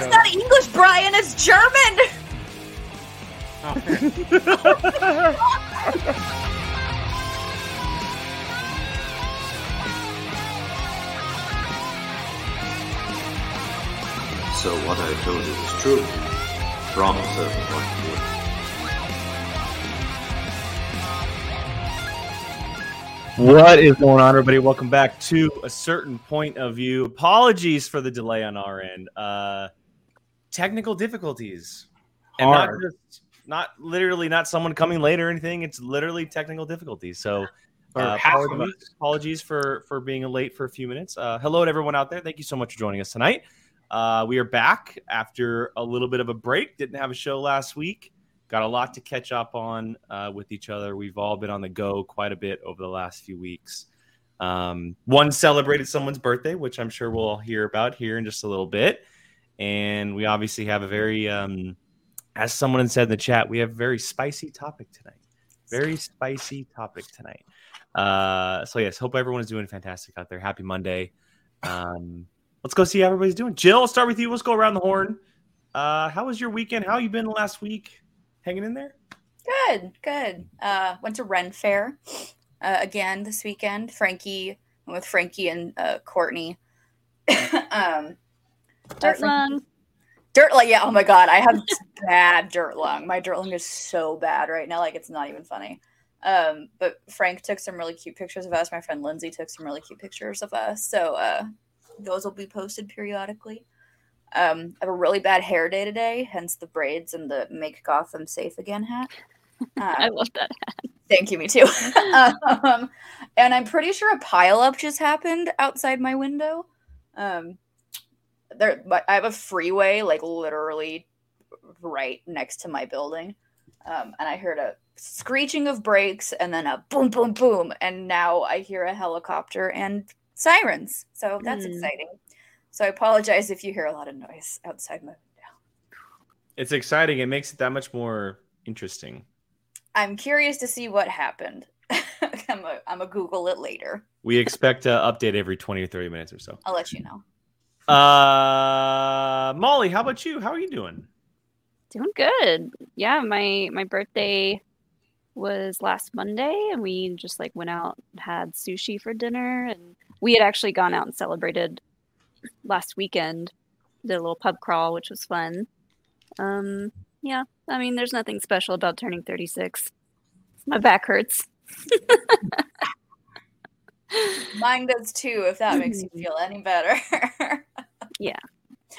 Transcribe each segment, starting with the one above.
That's so- not English, Brian. It's German. So what I told you is true. From a certain point of view. What is going on, everybody? Welcome back to a certain point of view. Apologies for the delay on our end. Uh, technical difficulties, and not just not literally not someone coming late or anything. It's literally technical difficulties. So, uh, apologies, apologies for for being late for a few minutes. Uh, hello to everyone out there. Thank you so much for joining us tonight. Uh, we are back after a little bit of a break. Didn't have a show last week. Got a lot to catch up on uh, with each other. We've all been on the go quite a bit over the last few weeks. Um, one celebrated someone's birthday, which I'm sure we'll hear about here in just a little bit. And we obviously have a very, um, as someone said in the chat, we have a very spicy topic tonight. Very spicy topic tonight. Uh, so yes, hope everyone is doing fantastic out there. Happy Monday. Um, let's go see how everybody's doing. Jill, I'll start with you. Let's go around the horn. Uh, how was your weekend? How you been last week? Hanging in there? Good, good. Uh, went to Ren Fair uh, again this weekend. Frankie with Frankie and uh, Courtney. um, Dirt lung. Dirt like yeah. Oh my god, I have bad dirt lung. My dirt lung is so bad right now. Like it's not even funny. Um, but Frank took some really cute pictures of us. My friend Lindsay took some really cute pictures of us. So uh, those will be posted periodically. Um, I have a really bad hair day today, hence the braids and the "Make Gotham Safe Again" hat. I Um, love that. hat. Thank you, me too. um, and I'm pretty sure a pileup just happened outside my window. Um, there, but I have a freeway like literally right next to my building, um, and I heard a screeching of brakes and then a boom, boom, boom, and now I hear a helicopter and sirens. So that's Hmm. exciting. So I apologize if you hear a lot of noise outside my window. It's exciting. It makes it that much more interesting. I'm curious to see what happened. I'm a, I'm a Google it later. We expect to update every 20 or 30 minutes or so. I'll let you know. Uh, Molly, how about you? How are you doing? Doing good. Yeah, my my birthday was last Monday and we just like went out and had sushi for dinner and we had actually gone out and celebrated last weekend. Did a little pub crawl, which was fun. Um yeah, I mean there's nothing special about turning 36. My back hurts. Mine does too, if that makes you feel any better.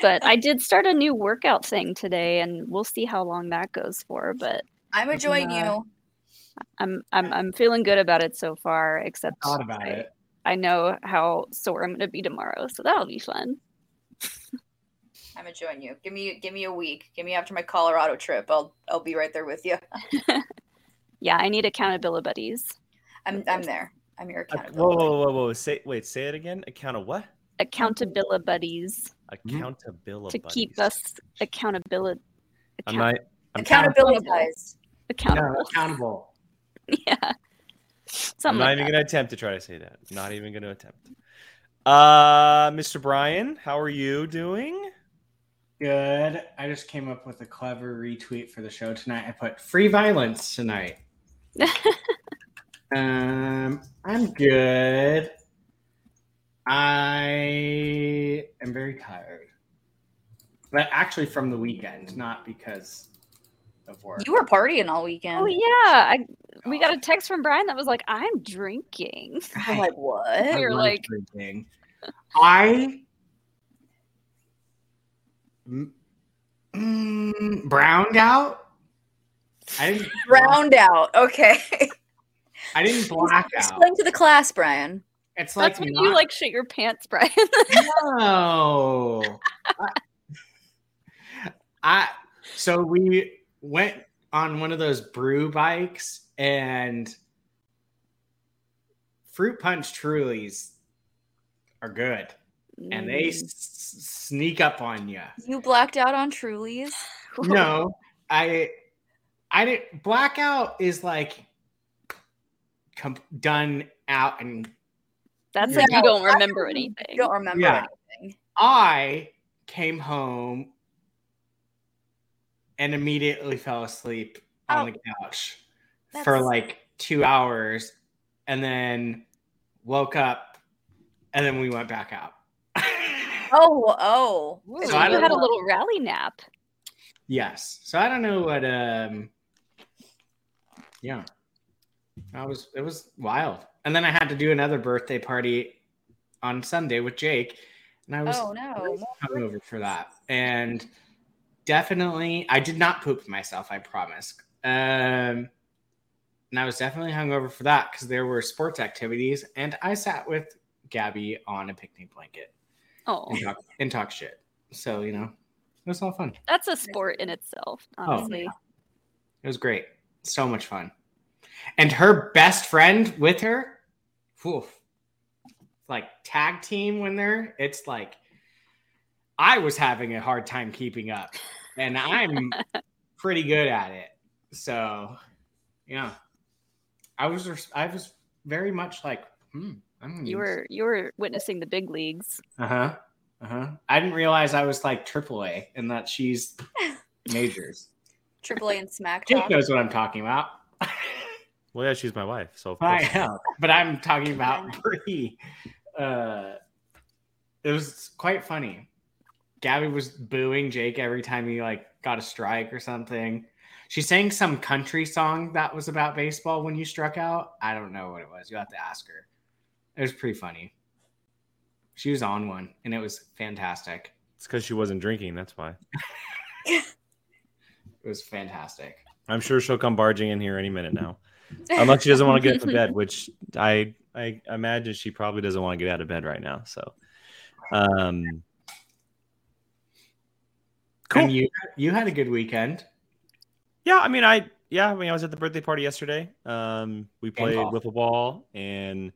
But I did start a new workout thing today and we'll see how long that goes for, but I'm gonna join Uh, you. I'm I'm I'm feeling good about it so far except Thought about I- it. I know how sore I'm going to be tomorrow, so that'll be fun. I'm gonna join you. Give me give me a week. Give me after my Colorado trip. I'll I'll be right there with you. Yeah, I need accountability buddies. I'm I'm there. I'm your Uh, accountability. whoa, whoa, whoa, whoa! Say, wait, say it again. Account of what? Accountability buddies Accountability. to keep us accountability. I'm not. I'm, Accountability guys. Yeah, accountable. accountable. Yeah. I'm not like even going to attempt to try to say that. Not even going to attempt. Uh, Mr. Brian, how are you doing? Good. I just came up with a clever retweet for the show tonight. I put free violence tonight. um, I'm good. I am very tired. But actually from the weekend, not because of work. You were partying all weekend. Oh yeah, I, we got a text from Brian that was like, "I'm drinking." I'm like what? I You're like- drinking. I mm, browned out. I didn't Round out. Okay. I didn't black out. Explain to the class, Brian. It's like That's when not, you like shit your pants, Brian. no. I, I so we went on one of those brew bikes and fruit punch trulies are good and they Mm. s- sneak up on you. You blacked out on Trulies. No, I I didn't blackout is like com- done out and That's Yeah. like you don't remember I- anything. You don't remember Yeah. anything. I came home and immediately fell asleep on Oh. the couch for like two hours and then woke up and then we went back out. Oh, oh. Ooh, So I you don't had a little rally nap. yes. So I don't know what um yeah. I was it was wild. And then I had to do another birthday party on Sunday with Jake. And I was Oh no. hungover for that. And definitely, I did not poop myself, I promise. Um, and I was definitely hungover for that because there were sports activities, and I sat with Gabby on a picnic blanket Oh, and talk, and talk shit. So you know, it was all fun. that's a sport in itself, honestly. It was great, so much fun. And her best friend with her, whew, like tag team when they're, it's like I was having a hard time keeping up, and I'm pretty good at it. So, yeah, I was I was very much like, hmm, I'm You were you were witnessing the big leagues. uh huh, uh huh. I didn't realize I was like AAA and that she's majors. AAA and Smack Jake Talk. knows what I'm talking about. Well, yeah, she's my wife, so of I course. know, but I'm talking about pre. Uh, it was quite funny. Gabby was booing Jake every time he like got a strike or something. She sang some country song that was about baseball when you struck out. I don't know what it was. You have to ask her. It was pretty funny. She was on one, and it was fantastic. It's because she wasn't drinking. That's why. It was fantastic. I'm sure she'll come barging in here any minute now, unless she doesn't want to get into bed, which I I imagine she probably doesn't want to get out of bed right now. So, um, cool. And you you had a good weekend. Yeah, I mean, I yeah, I mean, I was at the birthday party yesterday. Um, we played golf. wiffle ball and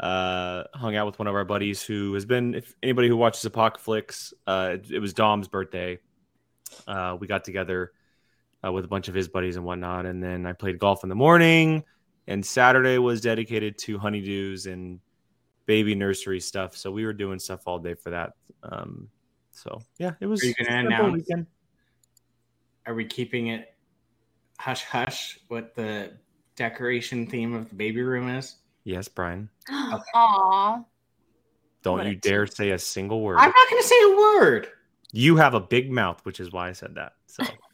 uh, hung out with one of our buddies who has been. If anybody who watches Apocalypse, uh, it, it was Dom's birthday. Uh, we got together uh, with a bunch of his buddies and whatnot, and then I played golf in the morning. And Saturday was dedicated to honeydews and baby nursery stuff. So we were doing stuff all day for that. Um, so yeah, it was Are you gonna a announce- weekend. Are we keeping it hush hush? What the decoration theme of the baby room is? Yes, Brian. Aw. Don't What you dare say a single word. I'm not going to say a word. You have a big mouth, which is why I said that. So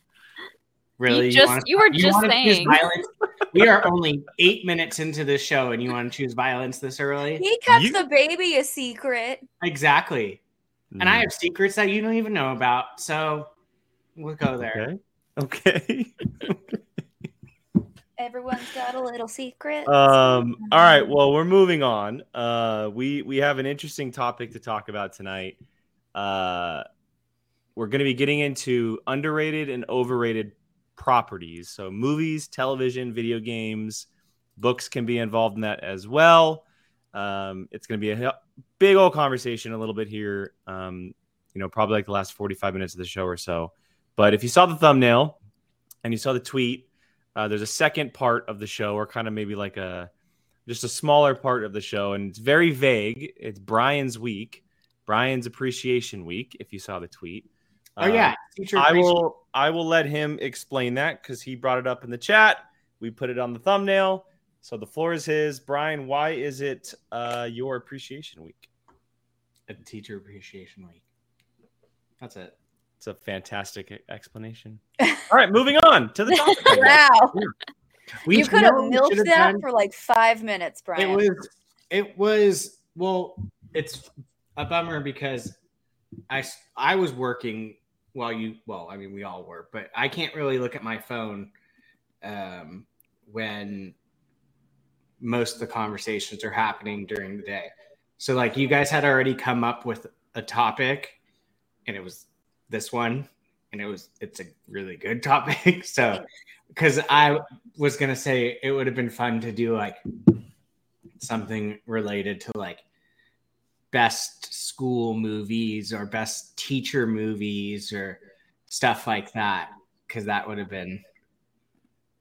Really? just- wanna- you were just saying. violence? we are only eight minutes into this show, and you want to choose violence this early? He kept You- the baby a secret. Exactly. And Mm. I have secrets that you don't even know about. So we'll go there. Okay. Okay. Everyone's got a little secret. um. All right. Well, we're moving on. Uh, we we have an interesting topic to talk about tonight. Uh, we're going to be getting into underrated and overrated properties. So movies, television, video games, books can be involved in that as well. Um, it's going to be a big old conversation a little bit here. Um, you know, probably like the last 45 minutes of the show or so. But if you saw the thumbnail and you saw the tweet, uh, there's a second part of the show, or kind of maybe like a just a smaller part of the show, and it's very vague. It's Brian's week, Brian's appreciation week. If you saw the tweet, Oh, Um, yeah. Teacher I will I will let him explain that because he brought it up in the chat. We put it on the thumbnail. So the floor is his. Brian, why is it uh, your appreciation week? a teacher appreciation week. That's it. It's a fantastic explanation. All right, moving on to the topic. wow. We you could have milked should that done? for like five minutes, Brian. It was it was well, it's a bummer because I, I was working while you well, I mean we all were, but I can't really look at my phone um when most of the conversations are happening during the day. So like you guys had already come up with a topic and it was this one and it was it's a really good topic. So because I was gonna say it would have been fun to do like something related to like best school movies or best teacher movies or stuff like that because that would have been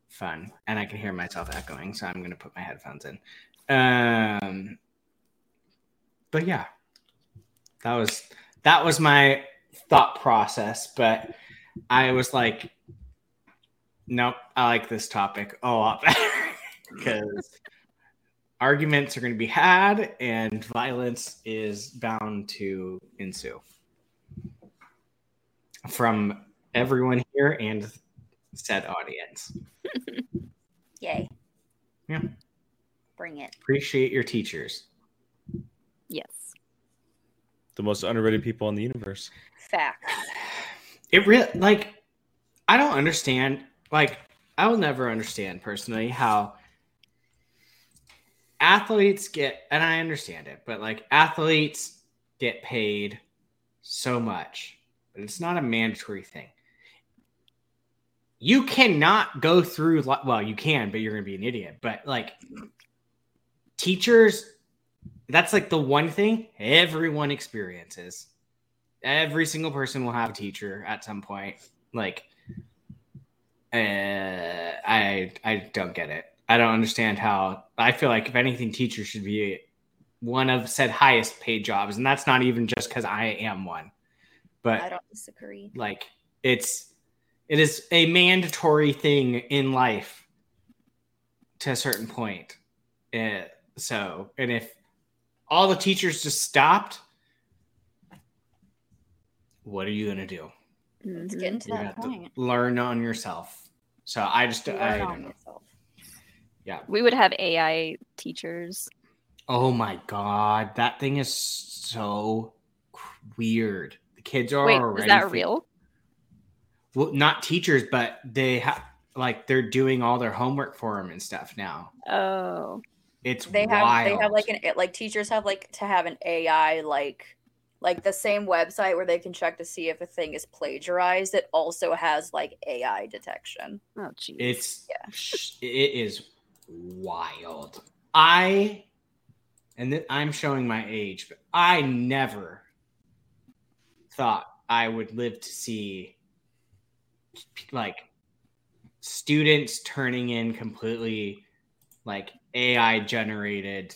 fun and i can hear myself echoing so i'm going to put my headphones in um but yeah that was that was my thought process but i was like nope. I like this topic a lot better because arguments are going to be had and violence is bound to ensue from everyone here and said audience. Yay. Yeah. Bring it. Appreciate your teachers. Yes. The most underrated people in the universe. Fact. It really like I don't understand like I will never understand personally how athletes get and I understand it, but like athletes get paid so much, but it's not a mandatory thing. You cannot go through well, you can, but you're going to be an idiot. But like teachers that's like the one thing everyone experiences. Every single person will have a teacher at some point. Like uh, I I don't get it. I don't understand how. I feel like if anything, teachers should be one of said highest paid jobs, and that's not even just because I am one, But I don't disagree. like it's it is a mandatory thing in life to a certain point. Uh, so, and if all the teachers just stopped, what are you gonna do? Let's get into You that to point. learn on yourself. So I just Learn I don't know. yourself. We would have AI teachers. Oh my god, that thing is so weird. The kids are Wait, already is that fi- real? Well, not teachers, but they have like they're doing all their homework for them and stuff now. Oh, It's They have they have like an like teachers have like to have an AI like like the same website where they can check to see if a thing is plagiarized. It also has like AI detection. oh, geez. It's Yeah. it is wild. I and th- I'm showing my age, but I never thought I would live to see like students turning in completely like AI generated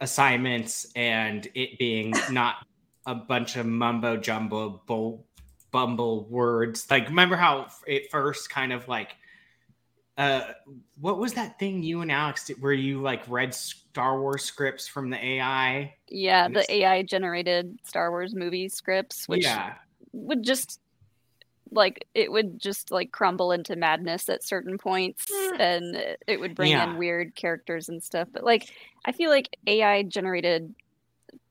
assignments and it being not a bunch of mumbo jumbo bull, bumble words. Like remember how it first kind of like uh what was that thing you and Alex did where you like read Star Wars scripts from the AI? yeah, the AI generated Star Wars movie scripts, which yeah. would just like it would just like crumble into madness at certain points and it- it would bring Yeah. in weird characters and stuff but like i feel like ai generated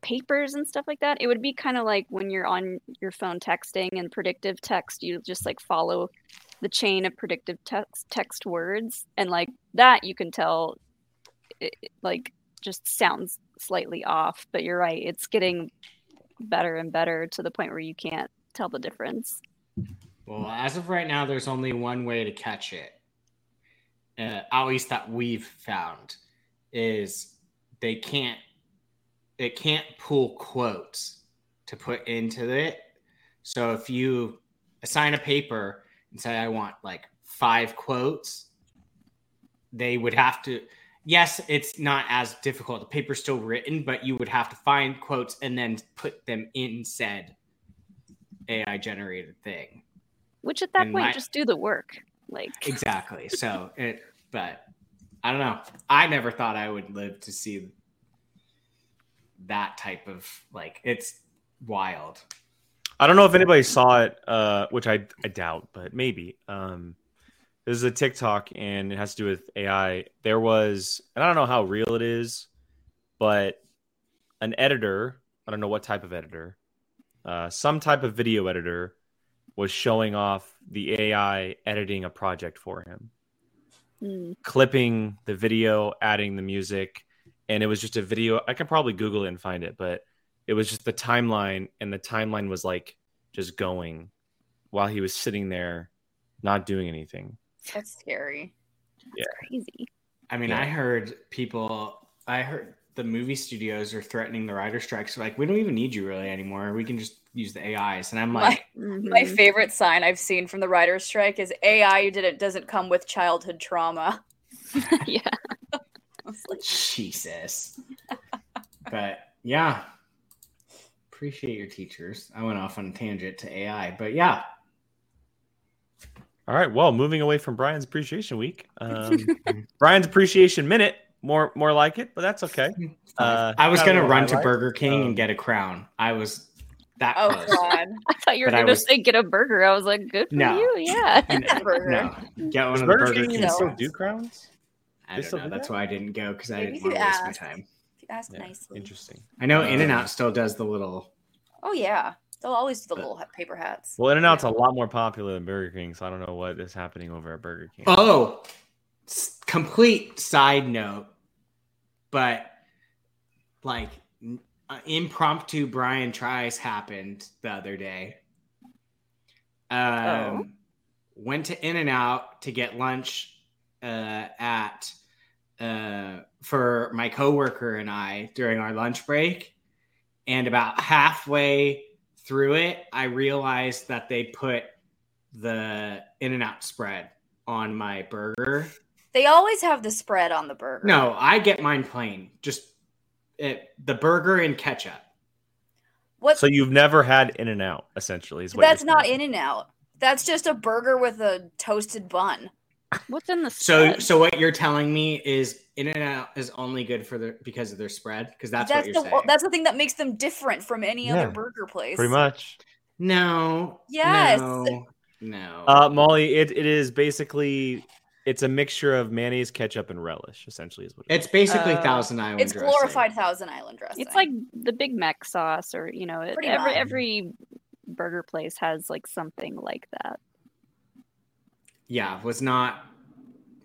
papers and stuff like that it would be kind of like when you're on your phone texting and predictive text you just like follow the chain of predictive text text words and like that you can tell it, it, like just sounds slightly off but you're right it's getting better and better to the point where you can't tell the difference Well, as of right now, there's only one way to catch it. Uh, at least that we've found is they can't it can't pull quotes to put into it. So if you assign a paper and say I want like five quotes, they would have to yes, it's not as difficult. The paper's still written, but you would have to find quotes and then put them in said AI generated thing. Which at that And point, my- just do the work. Like, Exactly. So it, but I don't know. I never thought I would live to see that type of like. It's wild. I don't know if anybody saw it, uh, which I, I doubt, but maybe. Um, this is a TikTok and it has to do with AI. There was, and I don't know how real it is, but an editor, I don't know what type of editor, uh, some type of video editor was showing off the AI editing a project for him, hmm, clipping the video, adding the music. And it was just a video. I can probably Google it and find it, but it was just the timeline and the timeline was like just going while he was sitting there not doing anything That's scary. Yeah. crazy. I mean, Yeah. I heard people. I heard the movie studios are threatening the writer strikes. Like, we don't even need you really anymore. We can just use the AIs. And I'm My- like, My Mhm. favorite sign I've seen from the writer's strike is AI you didn't doesn't come with childhood trauma. yeah. Like, Jesus. but yeah, appreciate your teachers. I went off on a tangent to AI, but yeah, All right. Well, moving away from Brian's appreciation week, um, Brian's appreciation minute, more more like it, but that's okay. Uh, I was gonna run to highlight. Burger King Um, and get a crown. I was that Oh close. god. I thought you were But going to was- say get a burger. I was like, good for No. you. Yeah. Burger. No, get one Does of the Burger Burger King King. still do crowns? I They don't know. do That's that? why I didn't go because I didn't want to waste my time. If ask Yeah, nicely. Interesting. I know Uh, In and Out still does the little. Oh yeah. They'll always do the little paper hats. Well, In and Out's a lot more popular than Burger King, so I don't know what is happening over at Burger King. Oh, s- complete side note, but like n- uh, impromptu Brian tries happened the other day. Um, went to In and Out to get lunch uh, at uh, for my coworker and I during our lunch break, and about halfway through it, I realized that they put the In and Out spread on my burger. They always have the spread on the burger. No, I get mine plain. Just it, the burger and ketchup. What So you've never had In and Out, essentially. Is what that's not in and out. That's just a burger with a toasted bun. What's in the So, spread? so what you're telling me is In and Out is only good for the because of their spread because that's, what you're the saying. that's the thing that makes them different from any Yeah, other burger place. Pretty much. no. Yes. No. no. Uh, Molly, it, it is basically it's a mixture of mayonnaise, ketchup, and relish. Essentially, is what it it's basically Uh, Thousand Island. It's dressing. glorified Thousand Island dressing. It's like the Big Mac sauce, or you know, it, every every burger place has like something like that. Yeah, was not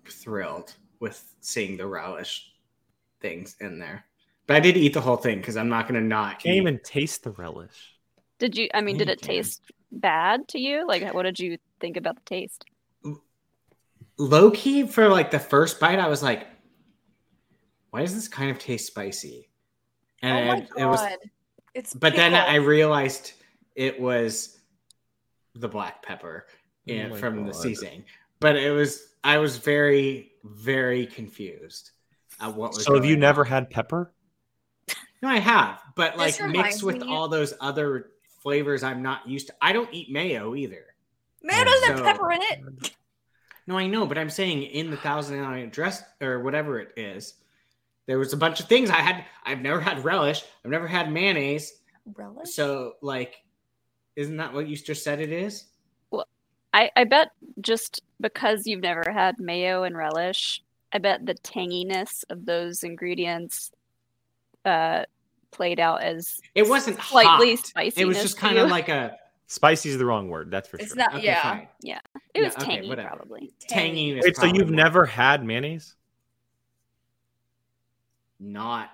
thrilled with seeing the relish things in there, but I did eat the whole thing because I'm not gonna not. Can't eat. even taste the relish. Did you? I mean, Yeah, did it taste bad to you? Like, what did you think about the taste? low key for like the first bite, I was like, "Why does this kind of taste spicy?" oh And my it, god. it was, it's but then. I realized it was the black pepper Oh in, my from the God. seasoning. But it was, I was very, very confused at what was. So have you going never had pepper? No, I have, but like mixed with me- all those other flavors I'm not used to. I don't eat mayo either. Mayo doesn't have pepper in it. No, I know, but I'm saying in the thousand island dress or whatever it is, there was a bunch of things I had. I've never had relish. I've never had mayonnaise. Relish? So, like, isn't that what you just said it is? I, I bet just because you've never had mayo and relish, I bet the tanginess of those ingredients uh, played out as It wasn't slightly hot. spicy. It was just kind of like a Spicy is the wrong word. That's for It's sure. not okay, yeah. fine. it was yeah, okay, tangy, whatever. probably. tangy. is Wait, so you've more- never had mayonnaise? not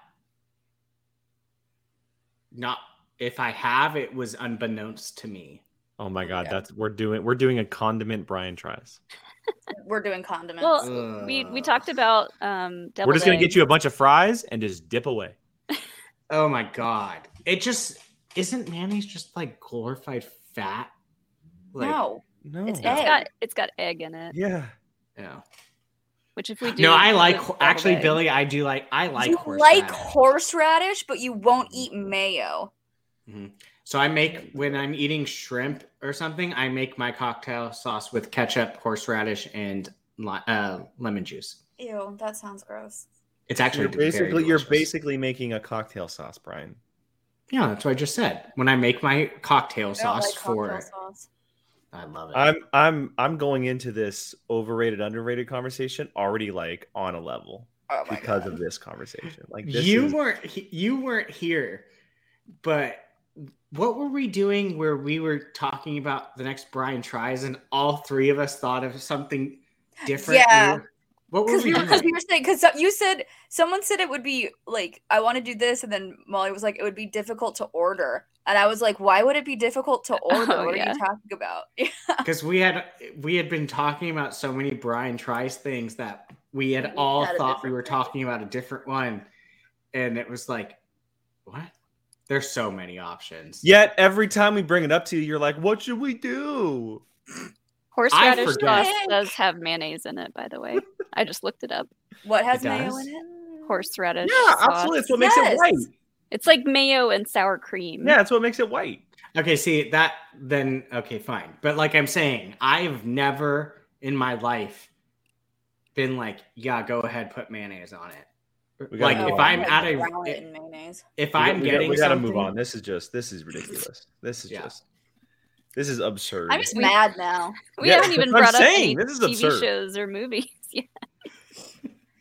not if I have, it was unbeknownst to me. Oh my god, Yeah. that's we're doing we're doing a condiment Brian tries. We're doing condiments. Well, we we talked about um. we're just gonna get you a bunch of fries and just dip away. Oh my god! It just isn't mayonnaise just like glorified fat. Like, no. No. It's egg. egg. It's got it's got egg in it, Yeah. Yeah. which if we do No, I like actually, egg- Billy. I do like. I like. you horseradish. like horseradish, but you won't eat mayo. So I make when I'm eating shrimp or something. I make my cocktail sauce with ketchup, horseradish, and uh, lemon juice. Ew, that sounds gross. It's actually You're very basically you're basically making a cocktail sauce, Brian. Yeah, that's what I just said. When I make my cocktail I sauce like for, cocktail sauce. I love it. I'm I'm I'm going into this overrated underrated conversation already like on a level Oh because god. of this conversation. Like this you is- weren't you weren't here, but what were we doing where we were talking about the next Brian tries and all three of us thought of something different? We Yeah. were- what were Because we we were, because we were saying, because you said someone said it would be like I want to do this, and then Molly was like, it would be difficult to order, and I was like, why would it be difficult to oh, order? Oh, what are you talking about? Because we had we had been talking about so many Brian tries things that we had We all had thought we were talking about a different one, and it was like, what? There's so many options. Yet every time we bring it up to you, you're like, "What should we do?" Horseradish sauce does have mayonnaise in it, by the way. I just looked it up. what has It mayo does? in it? Horseradish. Yeah, sauce. absolutely. That's what makes Yes. it white. It's like mayo and sour cream. Yeah, that's what makes it white. Okay, see that then okay, fine. But like I'm saying, I've never in my life been like, yeah, go ahead, put mayonnaise on it. We Like gotta if I'm like at a brown it in mayonnaise. if I'm we getting we gotta move on. This is just this is ridiculous. This is Yeah. just this is absurd. I'm just We- mad now. We Yeah, haven't even that's I'm brought up saying. any TV absurd. shows or movies yet.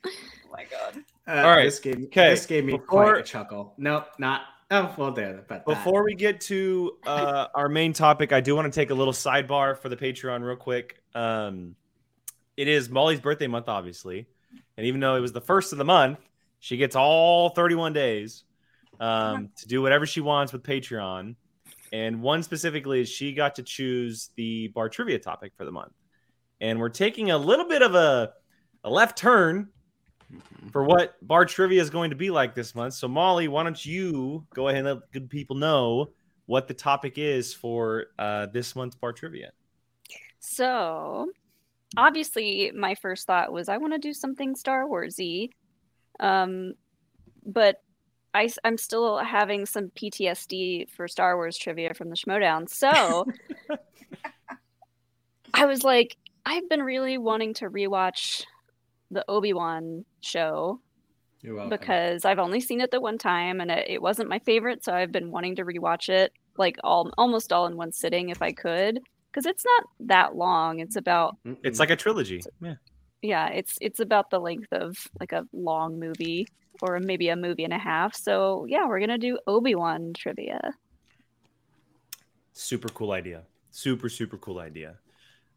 Oh my god. Uh, All right, This gave, okay, this gave me before- quite a chuckle. Nope, not. Oh, well, there. But that. Before we get to uh, our main topic, I do want to take a little sidebar for the Patreon real quick. Um, it is Molly's birthday month, obviously, and even though it was the first of the month, she gets all 31 days um, to do whatever she wants with Patreon. And one specifically is she got to choose the bar trivia topic for the month, and we're taking a little bit of a, a left turn for what bar trivia is going to be like this month. So, Molly, why don't you go ahead and let good people know what the topic is for uh, this month's bar trivia? So, obviously, my first thought was I want to do something Star Warsy, um, but I, I'm still having some PTSD for Star Wars trivia from the Schmoedown. So, I was like, I've been really wanting to rewatch the Obi Wan show because I've only seen it the one time and it, it wasn't my favorite, so I've been wanting to rewatch it like all almost all in one sitting if I could because it's not that long. It's about It's like a trilogy. Yeah. Yeah, it's it's about the length of like a long movie or maybe a movie and a half. So yeah, we're gonna do Obi Wan trivia. Super cool idea. Super, super cool idea.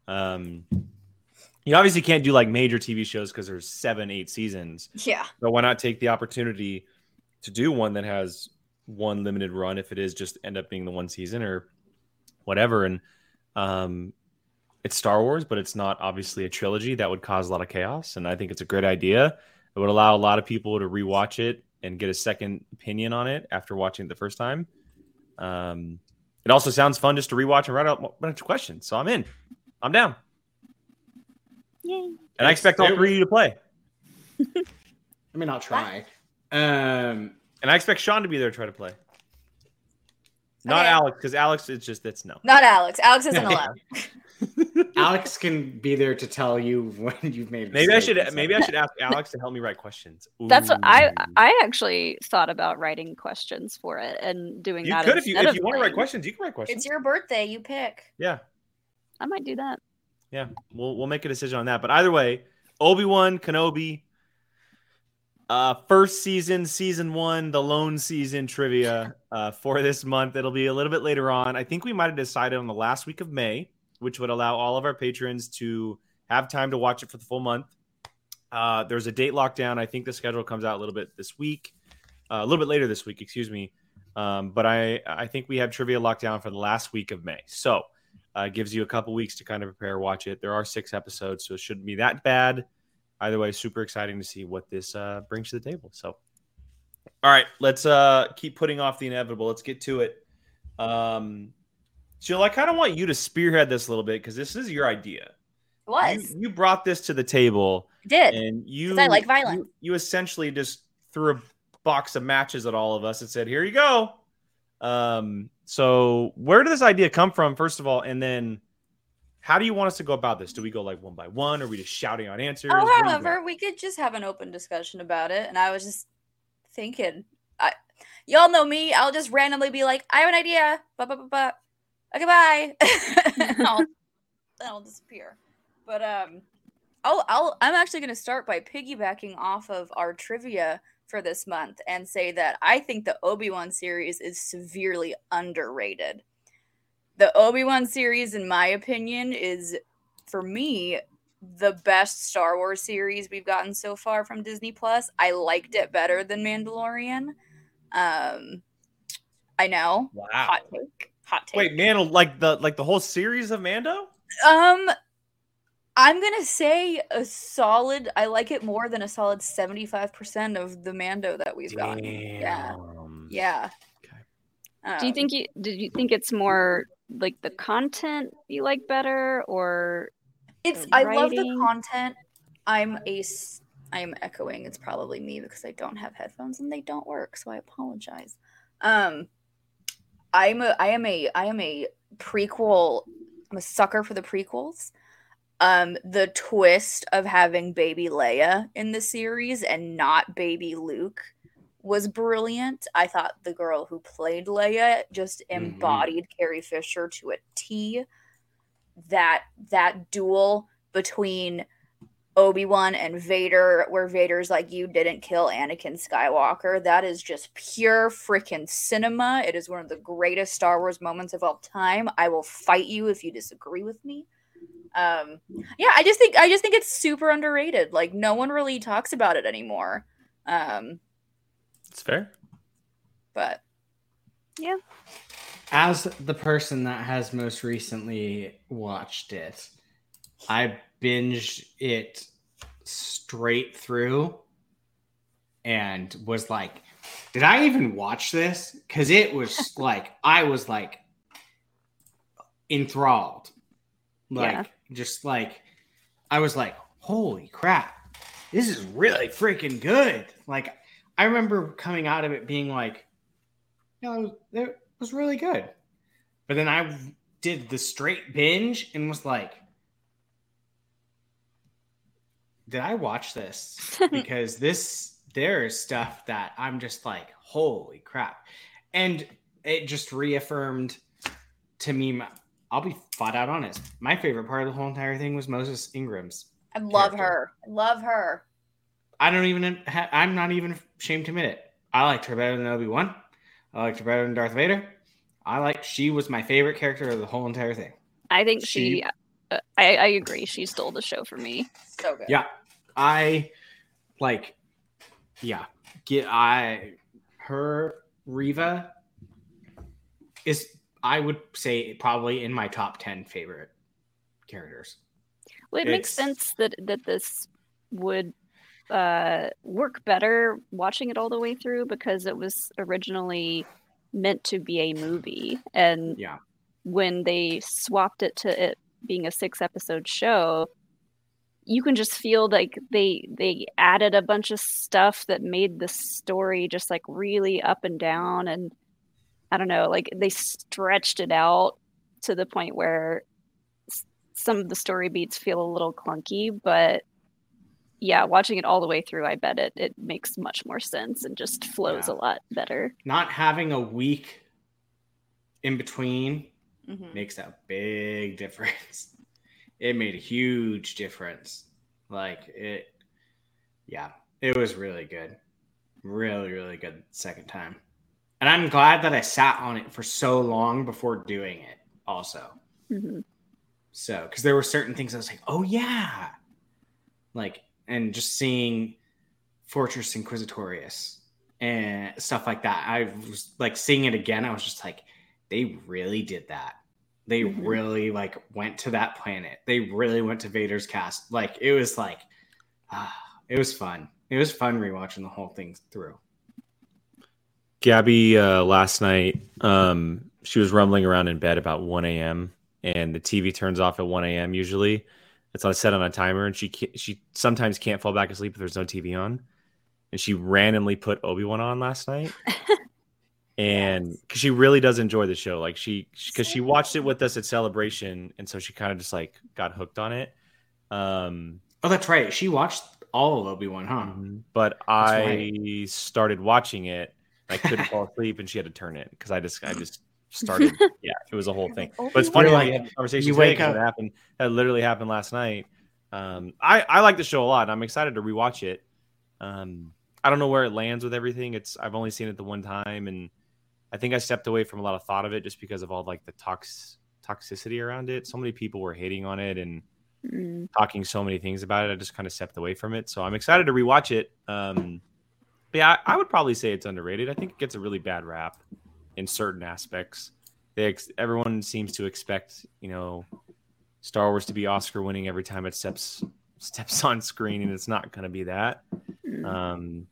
Um, you obviously can't do like major TV shows because there's seven, eight seasons. Yeah. But why not take the opportunity to do one that has one limited run if it is just end up being the one season or whatever? And um, it's Star Wars, but it's not obviously a trilogy that would cause a lot of chaos. And I think it's a great idea. It would allow a lot of people to rewatch it and get a second opinion on it after watching it the first time. Um, it also sounds fun just to rewatch and write out a bunch of questions. So I'm in. I'm down. Yay. And I expect all three of you to play. I mean, I'll try. Um, And I expect Sean to be there to try to play. Not Okay. Alex, because Alex is just that's no. Not Alex. Alex isn't allowed. Alex can be there to tell you when you've made. Maybe I should maybe I should ask Alex to help me write questions. That's what I I actually thought about writing questions for it and doing You that. could if you if you want to write questions, you can write questions. It's your birthday. You pick. yeah, I might do that. yeah. We'll we'll make a decision on that. But either way, Obi Wan Kenobi, uh, first season, season one, the lone season trivia uh, for this month. It'll be a little bit later on. I think we might have decided on the last week of May, which would allow all of our patrons to have time to watch it for the full month. Uh, there's a date lockdown. I think the schedule comes out a little bit this week, uh, a little bit later this week, excuse me. Um, but I I think we have trivia lockdown for the last week of May. So uh, gives you a couple weeks to kind of prepare, watch it. There are six episodes, so it shouldn't be that bad. Either way, super exciting to see what this uh, brings to the table. So, all right, let's uh, keep putting off the inevitable. Let's get to it. Um, Jill, I kind of want you to spearhead this a little bit because this is your idea. It was. You, you brought this to the table, Did. and you I like violence. You, you essentially just threw a box of matches at all of us and said, "Here you go." Um, so where did this idea come from, first of all, and then how do you want us to go about this? Do we go like one by one, or are we just shouting out answers? Oh, What do you however, we could just have an open discussion about it. And I was just thinking, I, y'all know me. I'll just randomly be like, I have an idea. But, but, but, okay, bye. I'll, then I'll disappear. But um, I'll, I'll, I'm actually going to start by piggybacking off of our trivia for this month and say that I think the Obi Wan series is severely underrated. The Obi Wan series, in my opinion, is for me the best Star Wars series we've gotten so far from Disney Plus. I liked it better than Mandalorian. Um, I know, wow. hot take, hot take. Wait, Mando, like the like the whole series of Mando? Um, I'm gonna say a solid. I like it more than a solid seventy five percent of the Mando that we've gotten. Yeah, yeah. Okay. Do you Um, think you did you think it's more like the content you like better or it's? I love the content. I'm a. s- I am echoing. It's probably me because I don't have headphones and they don't work, so I apologize. Um, I'm a, I am a, I am a prequel. I'm a sucker for the prequels. Um, the twist of having baby Leia in the series and not baby Luke was brilliant. I thought the girl who played Leia just Mhm. embodied Carrie Fisher to a T. That that duel between Obi-Wan and Vader where Vader's like you didn't kill Anakin Skywalker. That is just pure freaking cinema. It is one of the greatest Star Wars moments of all time. I will fight you if you disagree with me. Um yeah, I just think I just think it's super underrated. Like no one really talks about it anymore. Um It's fair. but yeah. As the person that has most recently watched it, I binged it straight through and was like, did I even watch this? Because it was like, I was like enthralled. Like, Yeah. just like, I was like, holy crap, this is really freaking good. Like, I remember coming out of it being like, you know, it was, it was really good. But then I did the straight binge and was like, did I watch this? Because this, there is stuff that I'm just like, holy crap. And it just reaffirmed to me, my- I'll be flat out honest. My favorite part of the whole entire thing was Moses Ingram's. I love Character. her. I love her. I don't even, ha- I'm not even ashamed to admit it. I liked her better than Obi Wan. I liked her better than Darth Vader. I like, she was my favorite character of the whole entire thing. I think she. She- I, I agree. She stole the show for me. So good. Yeah, I like. Yeah, get I her Reva is I would say probably in my top ten favorite characters. Well, it makes sense that that this would uh, work better watching it all the way through because it was originally meant to be a movie, and Yeah, when they swapped it to it being a six episode show you can just feel like they they added a bunch of stuff that made the story just like really up and down and i don't know like they stretched it out to the point where some of the story beats feel a little clunky but yeah watching it all the way through i bet it it makes much more sense and just flows Yeah. a lot better not having a week in between Mhm. makes a big difference. It made a huge difference. Like it, yeah, it was really good. Really, really good second time. And I'm glad that I sat on it for so long before doing it, also. Mhm. So, because there were certain things I was like, oh, yeah. Like, and just seeing Fortress Inquisitorius and stuff like that. I was like seeing it again. I was just like, they really did that. They Mhm. really like went to that planet. They really went to Vader's cast. Like, it was like, ah, it was fun. It was fun rewatching the whole thing through. Gabby uh, last night, um, she was rumbling around in bed about 1 a.m. and the TV turns off at 1 a.m. Usually, it's on set on a timer, and she ca- she sometimes can't fall back asleep if there's no TV on. And she randomly put Obi Wan on last night, and because she really does enjoy the show, like she because she watched it with us at Celebration, and so she kind of just like got hooked on it. Um, Oh, that's right. She watched all of Obi Wan, huh? but I right. started watching it. I couldn't fall asleep, and she had to turn it because I just I just started. yeah, it was a whole thing. But it's funny You're how like- you had the conversation you today up- it happened. That literally happened last night. Um, I I like the show a lot. I'm excited to rewatch it. Um, I don't know where it lands with everything. It's I've only seen it the one time, and I think I stepped away from a lot of thought of it just because of all like the tox toxicity around it. So many people were hating on it and Mm. talking so many things about it. I just kind of stepped away from it. So I'm excited to rewatch it. Um, but yeah, I, I would probably say it's underrated. I think it gets a really bad rap in certain aspects. They ex- everyone seems to expect you know Star Wars to be Oscar winning every time it steps steps on screen, and it's not going to be that. Mm. Um,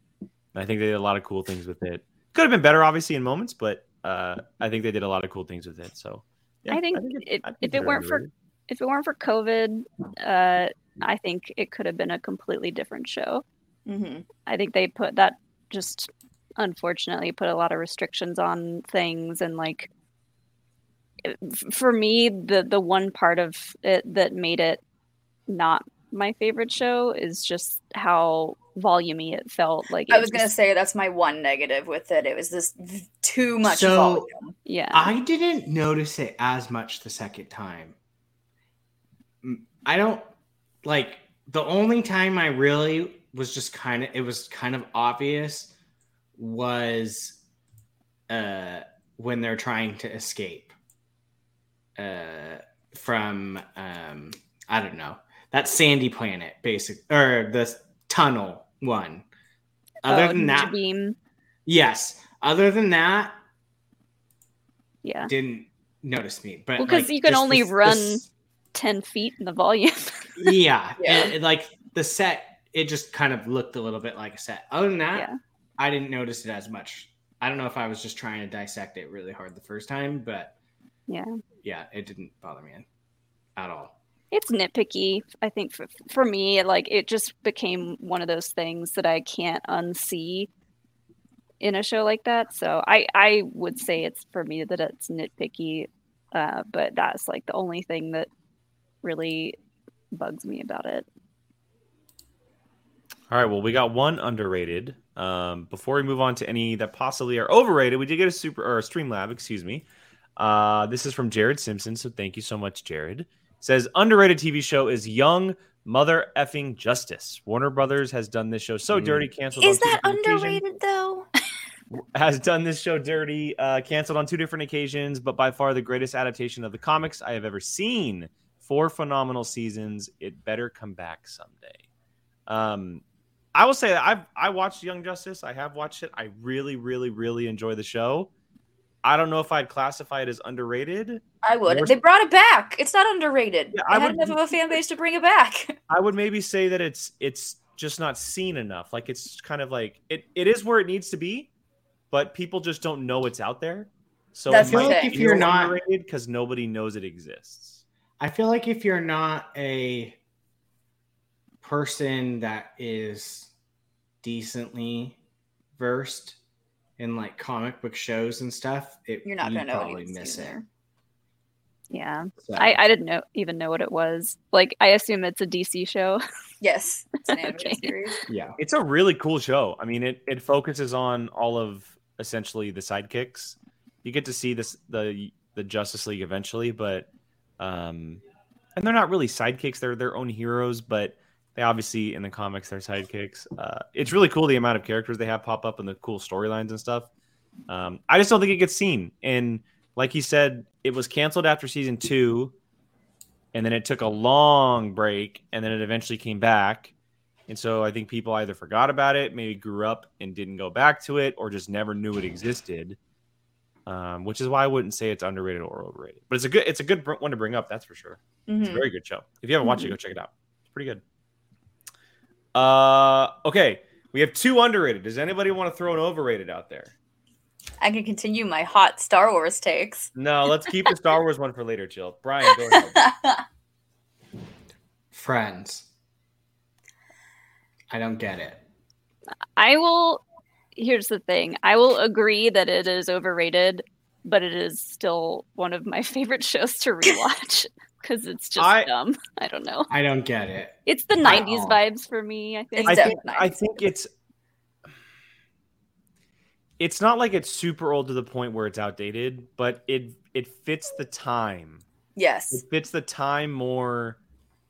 I think they did a lot of cool things with it. Could have been better, obviously, in moments, but uh, I think they did a lot of cool things with it. So yeah, I think it- it- I think if it they're weren't for underrated. if it weren't for COVID, uh, I think it could have been a completely different show. hmm I think they put that just unfortunately put a lot of restrictions on things and like for me the the one part of it that made it not my favorite show is just how volumey it felt like I it was gonna say that's my one negative with it. It was this v- too much So- volume. yeah I didn't notice it as much the second time. I don't like the only time I really was just kind of it was kind of obvious was uh when they're trying to escape uh from um I don't know that sandy planet basic or the tunnel one. Other Oh, than that, beam yes. Other than that, yeah didn't notice me. But Well, 'cause like, you can only the run- s- 10 feet in the volume yeah, Yeah. like the set, it just kind of looked a little bit like a set. Other than that, Yeah. I didn't notice it as much. I don't know if I was just trying to dissect it really hard the first time, but yeah yeah, it didn't bother me at all. It's nitpicky i think for, for me like it just became one of those things that i can't unsee in a show like that so i i would say it's for me that it's nitpicky uh, but that's like the only thing that really bugs me about it All right, well, we got one underrated. Um, before we move on to any that possibly are overrated, we did get a super or a Streamlab, excuse me. Uh, this is from Jared Simpson, so thank you so much, Jared. Says underrated TV show is Young Mother Effing Justice. Warner Brothers has done this show so Mm. dirty, canceled. Is on that different occasions. underrated though? Has done this show dirty, uh, canceled on two different occasions, but by far the greatest adaptation of the comics I have ever seen. Four phenomenal seasons. It better come back someday. Um, I will say that I've I watched Young Justice. I have watched it. I really, really, really enjoy the show. I don't know if I'd classify it as underrated. I would. More- They brought it back. It's not underrated. Yeah, I I had would- enough of a fan base to bring it back. I would maybe say that it's it's just not seen enough. Like it's kind of like it, it is where it needs to be, but people just don't know it's out there. So That's it the might thing. If you're not- underrated because nobody knows it exists. I feel like if you're not a person that is decently versed in like comic book shows and stuff, it, You're not gonna know what probably miss it. there. yeah So, I, I didn't know even know what it was like i assume it's a dc show Yes, it's an animated Okay. series. yeah, It's a really cool show. I mean, it it focuses on all of essentially the sidekicks. You get to see this the the Justice League eventually, but um, and they're not really sidekicks; they're their own heroes, but they obviously in the comics they're sidekicks. Uh, it's really cool the amount of characters they have pop up and the cool storylines and stuff. Um, I just don't think it gets seen. And like he said, it was canceled after season two, and then it took a long break, and then it eventually came back. And so I think people either forgot about it, maybe grew up and didn't go back to it, or just never knew it existed. Um, which is why I wouldn't say it's underrated or overrated. But it's a good it's a good one to bring up, that's for sure. It's a Mhm. very good show. If you haven't watched it, go check it out. It's pretty good. Uh, okay, we have two underrated. Does anybody want to throw an overrated out there? I can continue my hot Star Wars takes. No, let's keep the Star Wars one for later, Jill. Brian, go ahead. Friends. I don't get it. I will. Here's the thing. I will agree that it is overrated, but it is still one of my favorite shows to rewatch because it's just I- dumb. I don't know. I don't get it. It's the '90s vibes for me. I think. It's I think I think it's it's not like it's super old to the point where it's outdated, but it it fits the time. yes. It fits the time more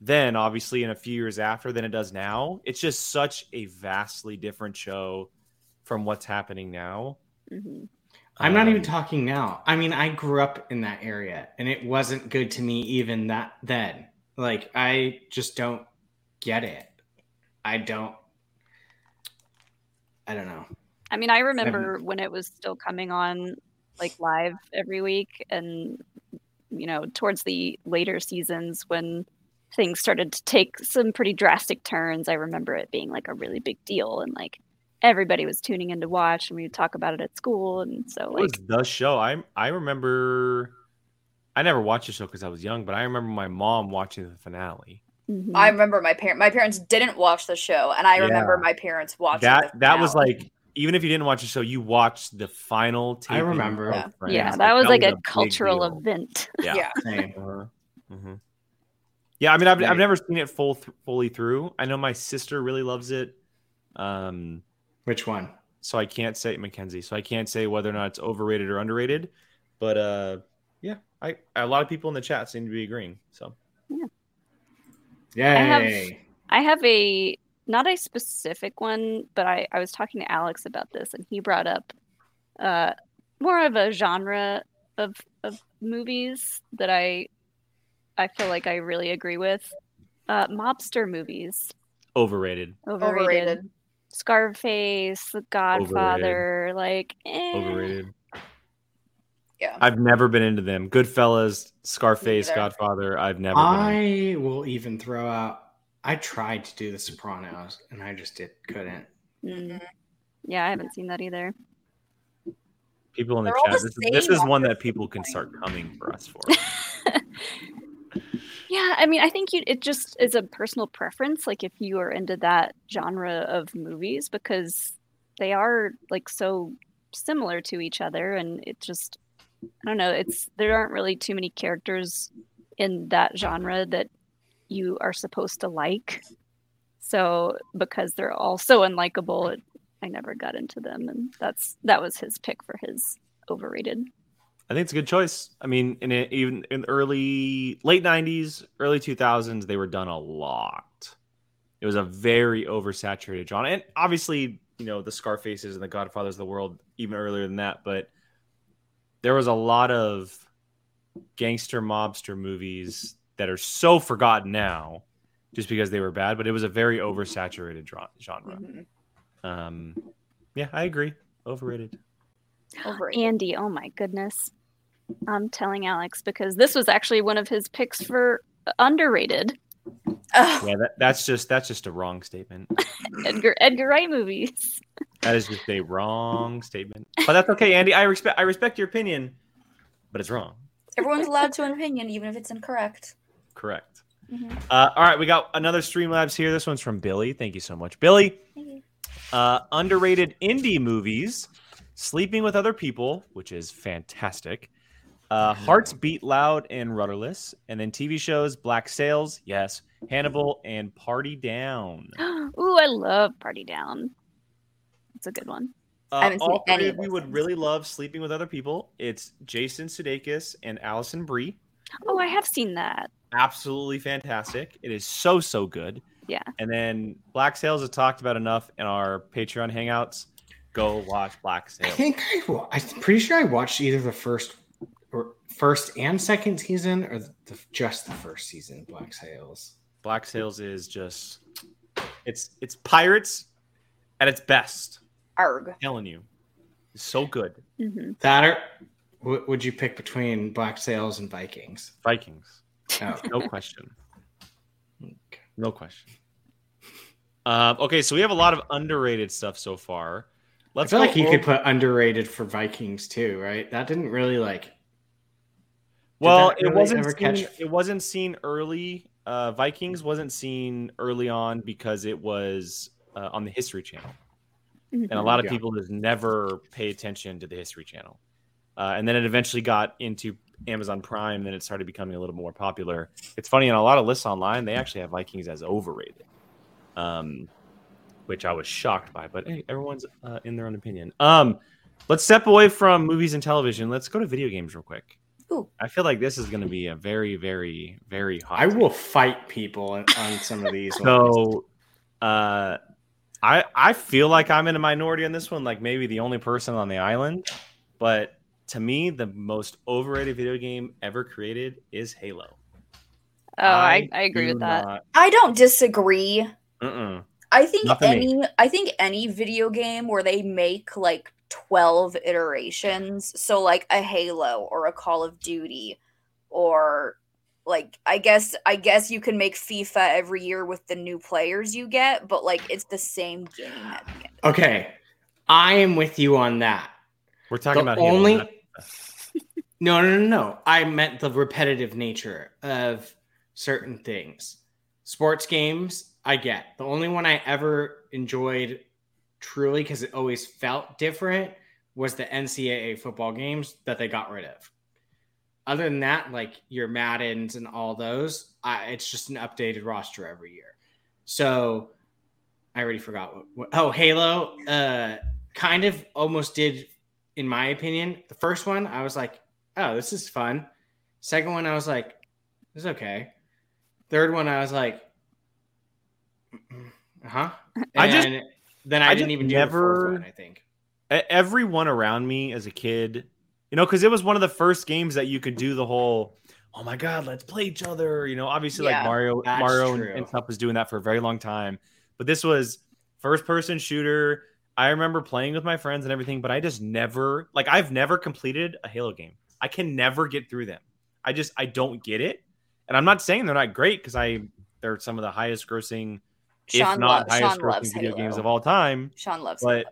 then, obviously, in a few years after than it does now. It's just such a vastly different show from what's happening now. Mhm. I'm not even Um, talking now. I mean, I grew up in that area and it wasn't good to me even that then. Like I just don't get it. I don't I don't know. I mean, I remember when it was still coming on like live every week, and you know, towards the later seasons when things started to take some pretty drastic turns. I remember it being like a really big deal, and like everybody was tuning in to watch, and we would talk about it at school, and so It like was the show. I I remember. I never watched the show because I was young, but I remember my mom watching the finale. Mhm. I remember my parent. My parents didn't watch the show, and I remember my parents watching that the that was like even if you didn't watch the show, you watched the final. I remember. Yeah. Yeah, that was like a big cultural event. Yeah. Yeah. Same. Uh-huh. Mhm. Yeah, I mean, I've, I've never seen it full th- fully through. I know my sister really loves it, um, Which one? so I can't say Mackenzie. So I can't say whether or not it's overrated or underrated. But uh, yeah, I a lot of people in the chat seem to be agreeing. So yeah, Yay. have- I have a not a specific one, but I, I was talking to Alex about this and he brought up uh more of a genre of of movies that I I feel like I really agree with. Uh mobster movies. overrated, Overrated. overrated. Scarface, The Godfather, like eh. overrated. Yeah. I've never been into them. Goodfellas, Scarface, neither. Godfather. I've never. been into. I will even throw out. I tried to do The Sopranos, and I just did couldn't. Mm. Yeah, I haven't seen that either. People in the They're chat. the This, is- this is one that people can start coming for us for. Yeah, I mean, I think you, it just is a personal preference. Like if you are into that genre of movies, because they are like so similar to each other, and it just, I don't know, it's there aren't really too many characters in that genre that you are supposed to like. So because they're all so unlikable, it, I never got into them, and that's that was his pick for his overrated. I think it's a good choice. I mean, in it, even in early late '90s, early 2000s, they were done a lot. It was a very oversaturated genre, and obviously, you know, the Scarfaces and the Godfathers of the world even earlier than that. But there was a lot of gangster mobster movies that are so forgotten now, just because they were bad. But it was a very oversaturated genre. Mhm. Um, yeah, I agree. Overrated. Overrated. Andy, oh my goodness. I'm telling Alex because this was actually one of his picks for underrated Ugh. Yeah, that, that's just that's just a wrong statement. Edgar Edgar Wright movies. That is just a wrong statement. But that's okay, Andy. I respect I respect your opinion, but it's wrong. Everyone's allowed to an opinion, even if it's incorrect. Correct. Mhm. Uh, all right, we got another Streamlabs here. This one's from Billy. Thank you so much, Billy. Thank you. Uh, underrated indie movies: Sleeping with Other People, which is fantastic. Uh, Hearts Beat Loud and Rudderless, and then TV shows: Black Sails, yes, Hannibal, and Party Down. Ooh, I love Party Down. It's a good one. Uh, haven't seen all three of of you those would really love Sleeping with Other People. It's Jason Sudeikis and Alison Brie. Oh, I have seen that. Absolutely fantastic. It is so so good. Yeah. And then Black Sails is talked about enough in our Patreon hangouts. Go watch Black I Sails. think I, I'm pretty sure I watched either the first or first and second season, or the, just the first season. of Black Sails. Black Sails is just it's it's pirates at its best. Arg. I'm telling you, it's so good. hmm That or w- would you pick between Black Sails and Vikings? Vikings, Oh, no question, no question. Um, okay, so we have a lot of underrated stuff so far. I Let's feel go like you over- could put underrated for Vikings too, right? That didn't really like. Well, that it wasn't seen, catch- it wasn't seen early. Uh, Vikings wasn't seen early on because it was uh, on the History Channel, and a lot of Yeah. people just never pay attention to the History Channel. Uh, and then it eventually got into Amazon Prime. Then it started becoming a little more popular. It's funny on a lot of lists online they actually have Vikings as overrated, um, which I was shocked by. But hey, everyone's uh, in their own opinion. Um, let's step away from movies and television. Let's go to video games real quick. Ooh. I feel like this is going to be a very, very, very hot. I take. will fight people on, on some of these. ones. So, uh, I I feel like I'm in a minority on this one, like maybe the only person on the island. But to me, the most overrated video game ever created is Halo. Oh, I, I agree with that. not- I don't disagree. uh-uh. I think Not for me. any I think any video game where they make like 12 iterations, so like a Halo or a Call of Duty or like I guess I guess you can make FIFA every year with the new players you get, but like it's the same game at the end. okay, I am with you on that. We're talking The about only- No, no, no, no. I meant the repetitive nature of certain things. sports games, I get. The only one I ever enjoyed truly because it always felt different was the NCAA football games that they got rid of. Other than that, like your Maddens and all those, I, it's just an updated roster every year. So I already forgot what, what oh Halo uh kind of almost did in my opinion. The first one I was like, "Oh, this is fun." Second one I was like, it's okay." Third one I was like, "Uh-huh." I just- then I, I didn't just even do the never- one, I think. Everyone around me as a kid, you know, because it was one of the first games that you could do the whole, oh my god, let's play each other. You know, obviously Yeah, like Mario, Mario and, true. and stuff was doing that for a very long time, but this was first person shooter. I remember playing with my friends and everything, but I just never like I've never completed a Halo game. I can never get through them. I just I don't get it, and I'm not saying they're not great because I they're some of the highest grossing, if not lo- highest Sean loves grossing video Halo. games of all time Sean loves but Halo.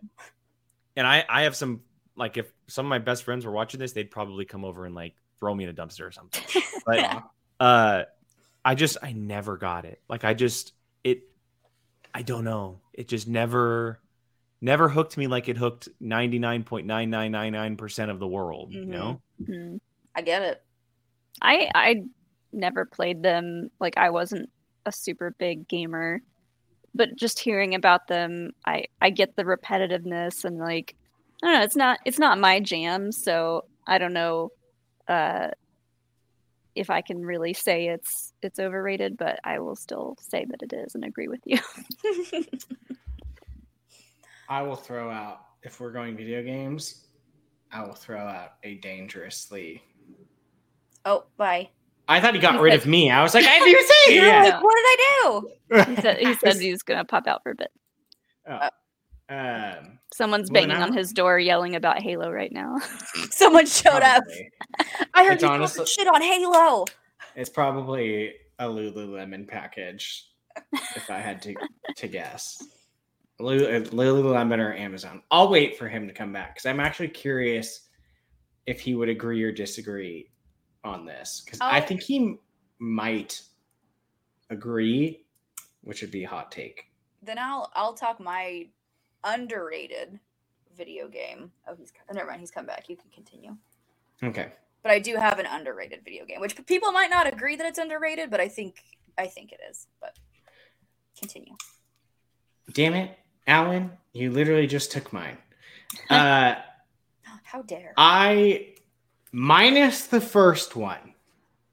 and I I have some like if some of my best friends were watching this, they'd probably come over and like throw me in a dumpster or something. But uh I just I never got it. Like I just it I don't know. It just never never hooked me like it hooked 99.9999% of the world, you Mhm. know? Mhm. I get it. I I never played them. Like I wasn't a super big gamer, but just hearing about them, I I get the repetitiveness and like I don't know. It's not it's not my jam, so I don't know uh, if I can really say it's it's overrated. But I will still say that it is and agree with you. I will throw out if we're going video games, I will throw out a dangerously. oh, bye. I thought he got He rid said- of me. I was like, I didn't even say You're it like, what did I do? He said, he said he's gonna pop out for a bit. Um, Someone's Well, then banging on his door, yelling about Halo right now. Someone showed up. I heard It's you honestly- shit on Halo. It's probably a Lululemon package, if I had to to guess. Uh, Lululemon or Amazon. I'll wait for him to come back because I'm actually curious if he would agree or disagree on this because I Oh. think he might agree, which would be a hot take. Then I'll I'll talk my underrated video game. Oh, he's co- never mind. He's come back. You can continue. Okay. But I do have an underrated video game, which people might not agree that it's underrated, but I think I think it is. But continue. Damn it, Alan! You literally just took mine. Uh, How dare? I minus the first one,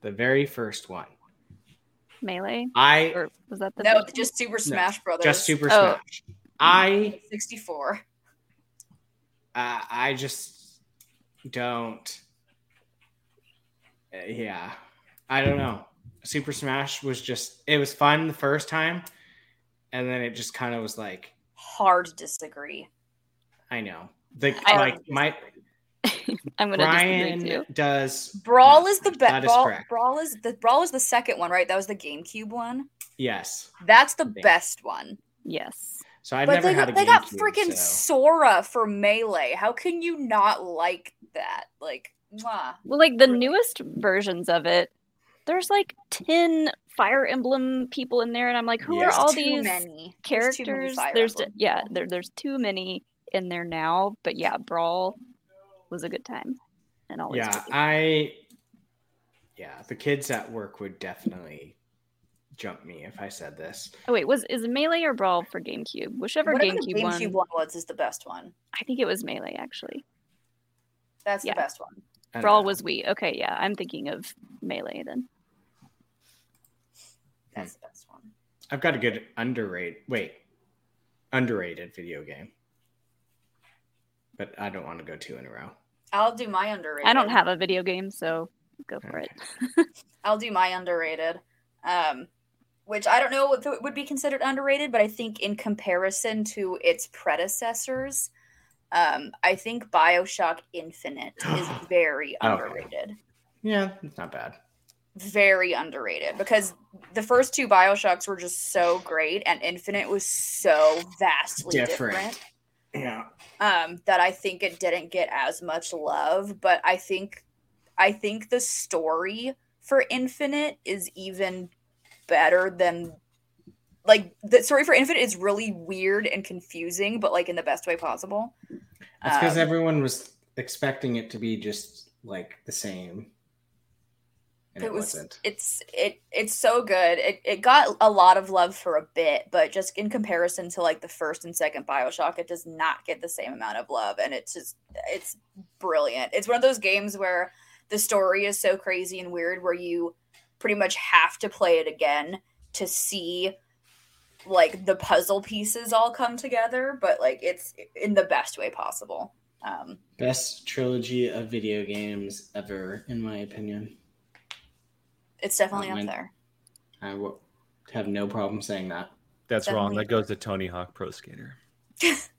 the very first one. Melee, I or was that the no, big- just Super Smash Brothers. just Super Oh. Smash. I 64. uh, I just don't. uh, yeah, I don't know. Super Smash was just it was fun the first time, and then it just kind of was like Hard to disagree. I know the I- like my I'm gonna Brian disagree too. does Brawl is the best. is Brawl, correct. Brawl is the Brawl is the second one, right? That was the GameCube one. yes. That's the Yeah. best one. Yes. So I but never they, had a got- they got freaking so- Sora for Melee. How can you not like that? Like, mwah. Well, like the Really? newest versions of it, there's like ten Fire Emblem people in there, and I'm like, who Yes. are all too these many There's too many characters? Fire There's Emblem yeah, there, there's too many in there now. But yeah, Brawl was a good time, and always. yeah i yeah the kids at work would definitely jump me if i said this Oh wait, was is Melee or Brawl for GameCube? Whichever Whatever GameCube, the GameCube one. one was is the best one. I think it was Melee actually. That's Yeah. the best one. Brawl know. was Wii. Okay, yeah, I'm thinking of Melee then. That's the best one. i've got a good underrated wait underrated video game but i don't want to go two in a row I'll do my underrated. I don't have a video game, so go for it. I'll do my underrated. Um, which I don't know if it would be considered underrated, but I think in comparison to its predecessors, um, I think Bioshock Infinite is very Okay. underrated. yeah it's not bad Very underrated because the first two Bioshocks were just so great, and Infinite was so vastly Different. different yeah um, that I think it didn't get as much love. But I think I think the story for Infinite is even better than like the story for Infinite is really weird and confusing, but like in the best way possible. It's because Um, everyone was expecting it to be just like the same. And it, it was wasn't. it's it it's so good it, it got a lot of love for a bit but just in comparison to like the first and second bioshock it does not get the same amount of love and it's just it's brilliant it's one of those games where the story is so crazy and weird where you pretty much have to play it again to see like the puzzle pieces all come together but like it's in the best way possible um Best trilogy of video games ever, in my opinion. It's definitely Oh, up there I will have no problem saying that. That's wrong. That goes to Tony Hawk Pro Skater. it's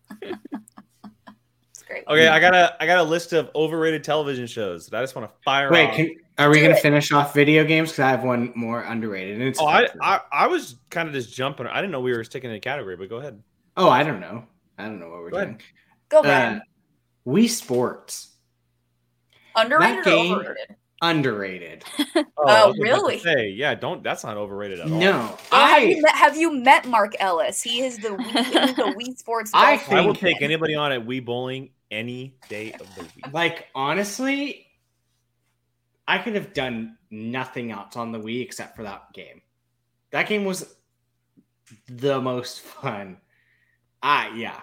great Okay, I got a I got a list of overrated television shows that I just want to fire Wait, off. can, are we Do going to it. finish off video games? Because I have one more underrated. And it's oh, I, I I was kind of just jumping. I didn't know we were sticking in a category, but go ahead. oh, I don't know. I don't know what we're Go ahead. doing. go ahead. Uh, Wii Sports underrated or game- overrated underrated. Oh, oh, I Oh, was about to really? Say, yeah, don't. That's not overrated at all. No, Well, have, I you met, have you met Mark Ellis? He is the Wii, he's the Wii Sports. I golf I will take anybody on at Wii Bowling any day of the week. like honestly, I could have done nothing else on the Wii except for that game. That game was the most fun. I yeah,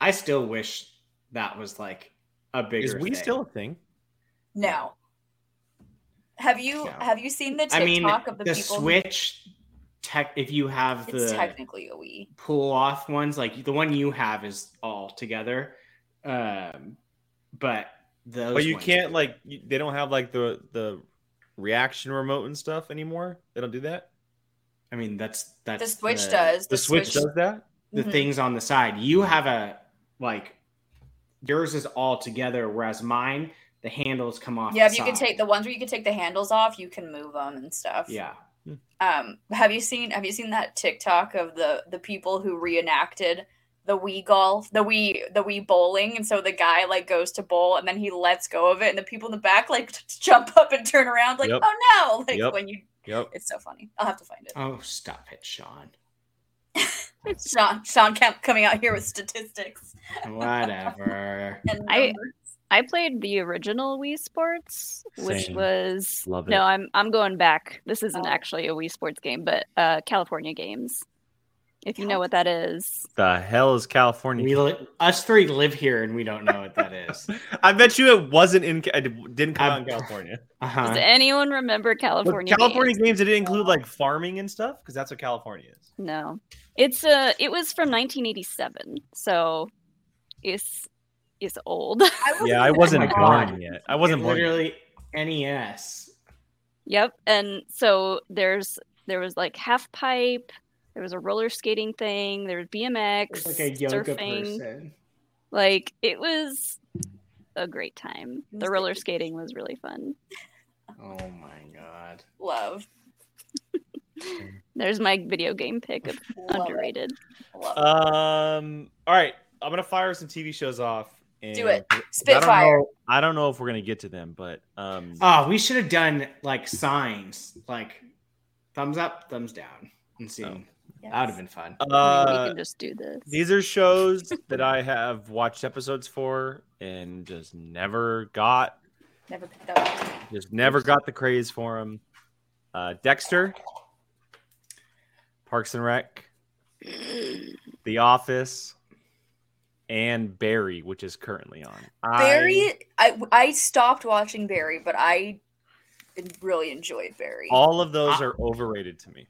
I still wish that was like a bigger. Is Wii thing. still a thing? No. Have you No. have you seen the TikTok I mean, of the, the, people? who- Switch tech. If you have it's the technically a Wii. pull off ones, like the one you have is all together, um, but those. But you ones- can't like they don't have like the the reaction remote and stuff anymore. They don't do that. I mean, that's that's The Switch does. The, Switch, does that. the Mhm. things on the side. You have a like yours is all together, whereas mine the handles come off. Yeah, if you can take the ones where you can take the handles off, you can move them and stuff. Yeah, Um, have you seen have you seen that TikTok of the the people who reenacted the Wii golf, the Wii the Wii bowling, and so the guy like goes to bowl and then he lets go of it, and the people in the back like t- jump up and turn around like, Yep. oh no! Like Yep. when you, Yep. it's so funny. I'll have to find it. Oh, stop it, Sean. Sean Sean Kemp coming out here with statistics Whatever. and I- numbers. I played the original Wii Sports, which Same. was Love it. no, I'm I'm going back. This isn't Oh. actually a Wii Sports game, but uh, California Games. If you know what that is, The hell is California? we li- us three live here and we don't know what that is. I bet you it wasn't in. It didn't come out in California. Uh, does Uh-huh. anyone remember But California? California Games? games, did it include like farming and stuff? Because that's what California is. No, it's uh it was from 1987, so it's it's old. Yeah, I wasn't my born yet. I wasn't It born. yet. literally NES. Yep. And so there's there was like half pipe, there was a roller skating thing, there was BMX, It's like a yoga surfing. person. Like it was a great time. The roller skating was really fun. Oh my god. love. There's my video game pick of Love underrated. Um. All right, I'm gonna fire some TV shows off. And Do it. Spitfire. know- I don't know if we're gonna get to them, but um. Oh, we should have done like signs, like thumbs up, thumbs down, and seen. That would have been fun. I uh, we can just do this. These are shows that I have watched episodes for and just never got, Never picked up. just never got the craze for them. Uh, Dexter, Parks and Rec, The Office, and Barry, which is currently on. I- Barry, I I stopped watching Barry, but I really enjoyed Barry. all of those I- are overrated to me.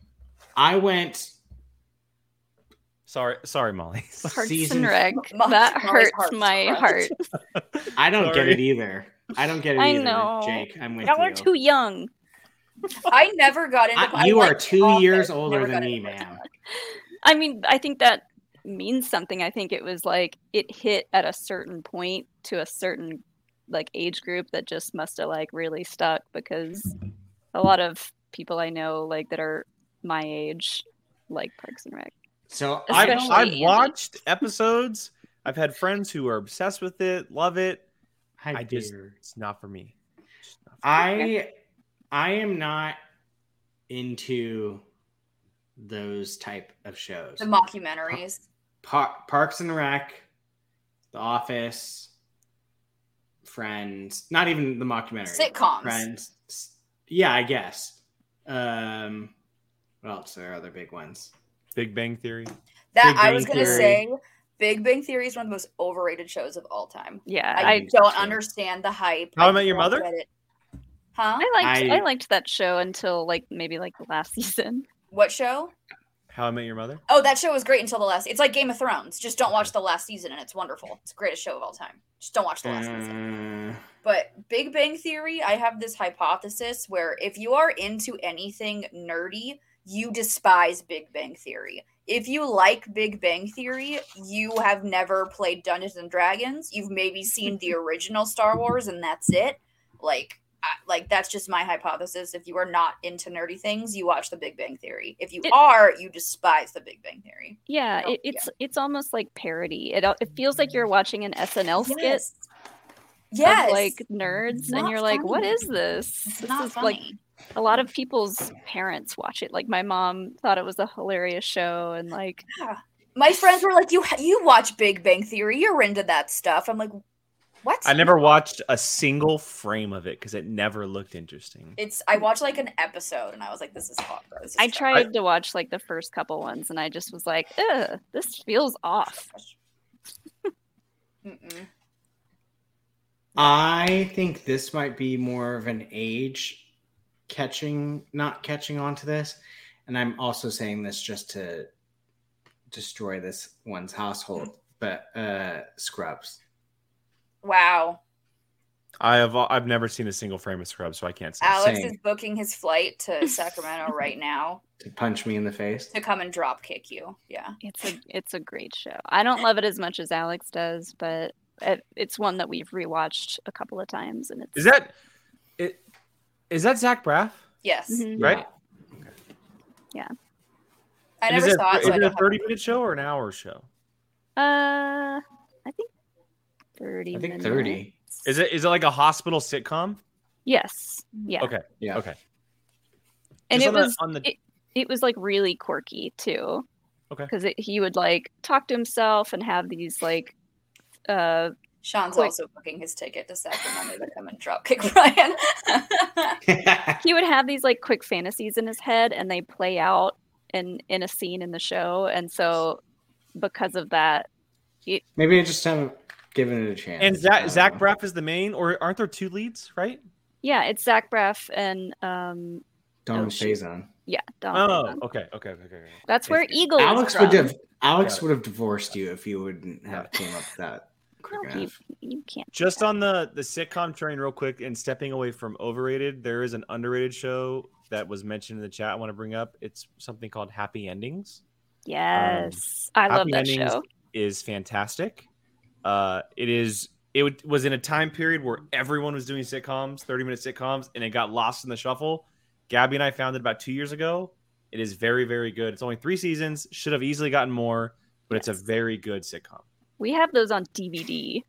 I went. Sorry, sorry, Molly. Parks season- and Rec. My- that hurts heart's my heart. crushed. I don't get it either. I don't get it I either, know. Jake. I'm with Y'all are you. too young. I never got into. I- I you are two years older than me, Parks and ma'am. I mean, I think that means something. I think it was like it hit at a certain point to a certain like age group that just must have like really stuck because a lot of people I know like that are my age like Parks and Rec. So I've, I've watched episodes. I've had friends who are obsessed with it, love it. I, I just, it's not for me. Not for me. I I am not into those type of shows. The mockumentaries. Par- Parks and Rec, The Office, Friends. Not even the mockumentary. Sitcoms. Friends. Yeah, I guess. Um, what else? There are other big ones. Big Bang Theory. That Big I was gonna say. Big Bang Theory is one of the most overrated shows of all time. Yeah, I, I don't so. understand the hype. How I I Met Your Mother? it. Huh? I liked I, I- liked that show until like maybe like the last season. What show? How I Met Your Mother. Oh, that show was great until the last. It's like Game of Thrones. Just don't watch the last season, and it's wonderful. It's the greatest show of all time. Just don't watch the last season. Uh, But Big Bang Theory, I have this hypothesis where if you are into anything nerdy, you despise Big Bang Theory. If you like Big Bang Theory, you have never played Dungeons and Dragons. You've maybe seen the original Star Wars, and that's it. Like, I, like that's just my hypothesis. If you are not into nerdy things, you watch the Big Bang Theory. If you It- are, you despise the Big Bang Theory. Yeah, it, it's it's almost like parody. It uh, it feels like you're watching an SNL skit Yes. like nerds, and you're like, what is funny. this?" It's this not is funny. like a lot of people's parents watch it. Like my mom thought it was a hilarious show, and like My friends were like, "You you watch Big Bang Theory? You're into that stuff." I'm like, "What?" I never watched a single frame of it because it never looked interesting. It's I watched like an episode and I was like, "This is hot." This is I trash." tried to watch like the first couple ones, and I just was like, "Ugh, this feels off." I think this might be more of an age catching, not catching on to this. And I'm also saying this just to destroy this one's household, but uh Scrubs. Wow, I have I've never seen a single frame of Scrubs, so I can't say. Alex Same. is booking his flight to Sacramento right now To punch me in the face. to come and drop kick you. Yeah, It's a it's a great show. I don't love it as much as Alex does, but it, it's one that we've rewatched a couple of times, and it's Is that it? Is that Zach Braff? yes. Mhm. Right? I never is it, saw it. is So I it a thirty minute show or an hour show? Uh, 30 I think minutes. 30. Is it is it like a hospital sitcom? Yes. Yeah. Okay. Yeah. Okay. And Just it was the, the... It, it was like really quirky too. Okay. Because he would like talk to himself and have these like. uh Sean's quick... also booking his ticket to Sacramento to come and dropkick Brian. he would have these like quick fantasies in his head, and they play out in in a scene in the show, and so because of that, he maybe I just have given it a chance. and I Zach don't Zach. Braff is the main, or aren't there two leads? Right? yeah it's Zach Braff and um Donald Oh, shoot. Faison. yeah Donald Oh, Faison. okay, okay, okay, okay. that's where Eagle Alex is would have Alex would have divorced you if you wouldn't have came up with that quick No, he- you can't Just on the the sitcom train, real quick, and stepping away from overrated, there is an underrated show that was mentioned in the chat. I want to bring up. It's something called Happy Endings. yes I love that Endings show is fantastic. Uh, it is. It would- was in a time period where everyone was doing sitcoms, thirty minute sitcoms, and it got lost in the shuffle. Gabby and I found it about two years ago. It is very, very good. It's only three seasons. Should have easily gotten more, but it's a very good sitcom. we have those on DVD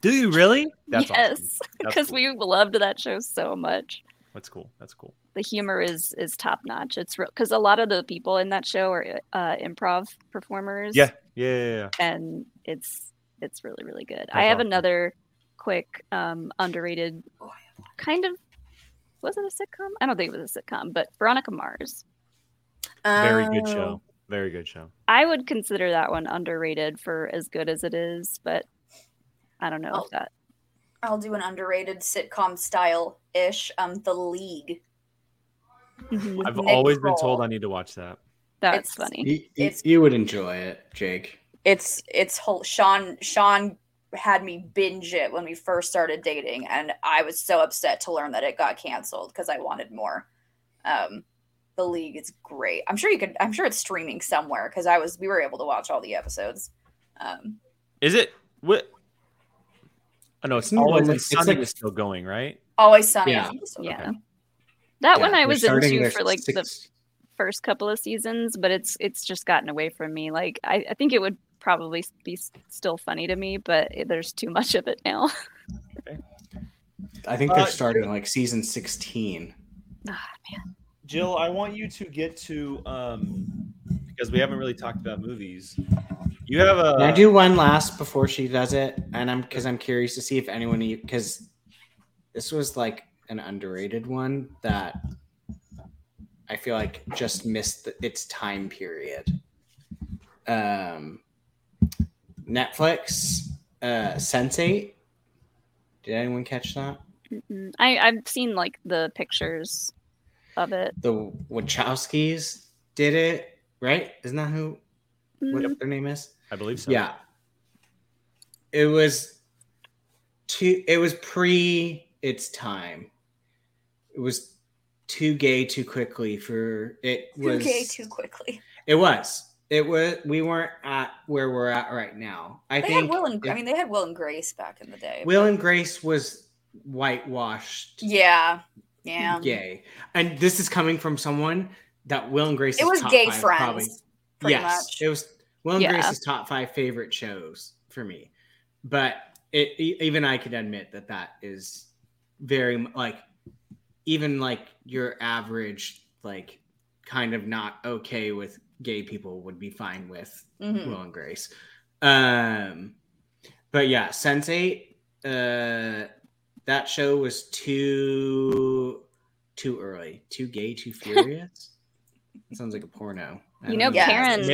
Do you really? That's yes because cool. we loved that show so much That's cool. That's cool. the humor is is top notch. It's real because a lot of the people in that show are uh, improv performers. Yeah. Yeah. yeah, yeah. and it's it's really really good. I have awesome. another quick um, underrated kind of was it a sitcom? I don't think it was a sitcom, but Veronica Mars. Very good Oh. show. Very good show. I would consider that one underrated for as good as it is, but I don't know Oh. if that. I'll do an underrated sitcom style ish. Um, The League. Mhm. I've Nick always been told I need to watch that. That's It's- funny. You, you- It's- you would enjoy it, Jake. It's it's whole Sean Sean had me binge it when we first started dating, and I was so upset to learn that it got canceled because I wanted more. Um, the League is great. I'm sure you could. I'm sure it's streaming somewhere because I was we were able to watch all the episodes. Um, Is it what? Oh no, it's always like- like, it's Sunny like- was still going, right? Always Sunny. Yeah. I think it's still Yeah. going. That Yeah, one I was into for like the first couple of seasons, but it's it's just gotten away from me. Like I, I think it would probably be still funny to me, but there's too much of it now. I think they're Uh, starting like season 16. Ah, man. Jill, I want you to get to um, because we haven't really talked about movies. You have a Can I do one last before she does it? And I'm because I'm curious to see if anyone because this was like an underrated one that I feel like just missed the, its time period. Um, Netflix, uh, Sense8. Did anyone catch that? Mm-mm. I I've seen like the pictures of it. The Wachowskis did it, right? Isn't that who what Mm, their name is? I believe so. Yeah. It was too it was pre its time. It was too gay too quickly for it Too was gay too quickly. It was. It was we weren't at where we're at right now. I They think had Will and if- I mean they had Will and Grace back in the day. Will and Grace was whitewashed yeah, yeah. gay. And this is coming from someone that Will and Grace It was gay five friends. probably- yes, much. it was Will and Yeah. Grace's top five favorite shows for me. But it even I could admit that that is very like even like your average like kind of not okay with gay people would be fine with Mhm. Will and Grace. Um, but yeah, Sense8, uh, that show was too too early, too gay, too furious. sounds like a porno. I You don't know, Karen.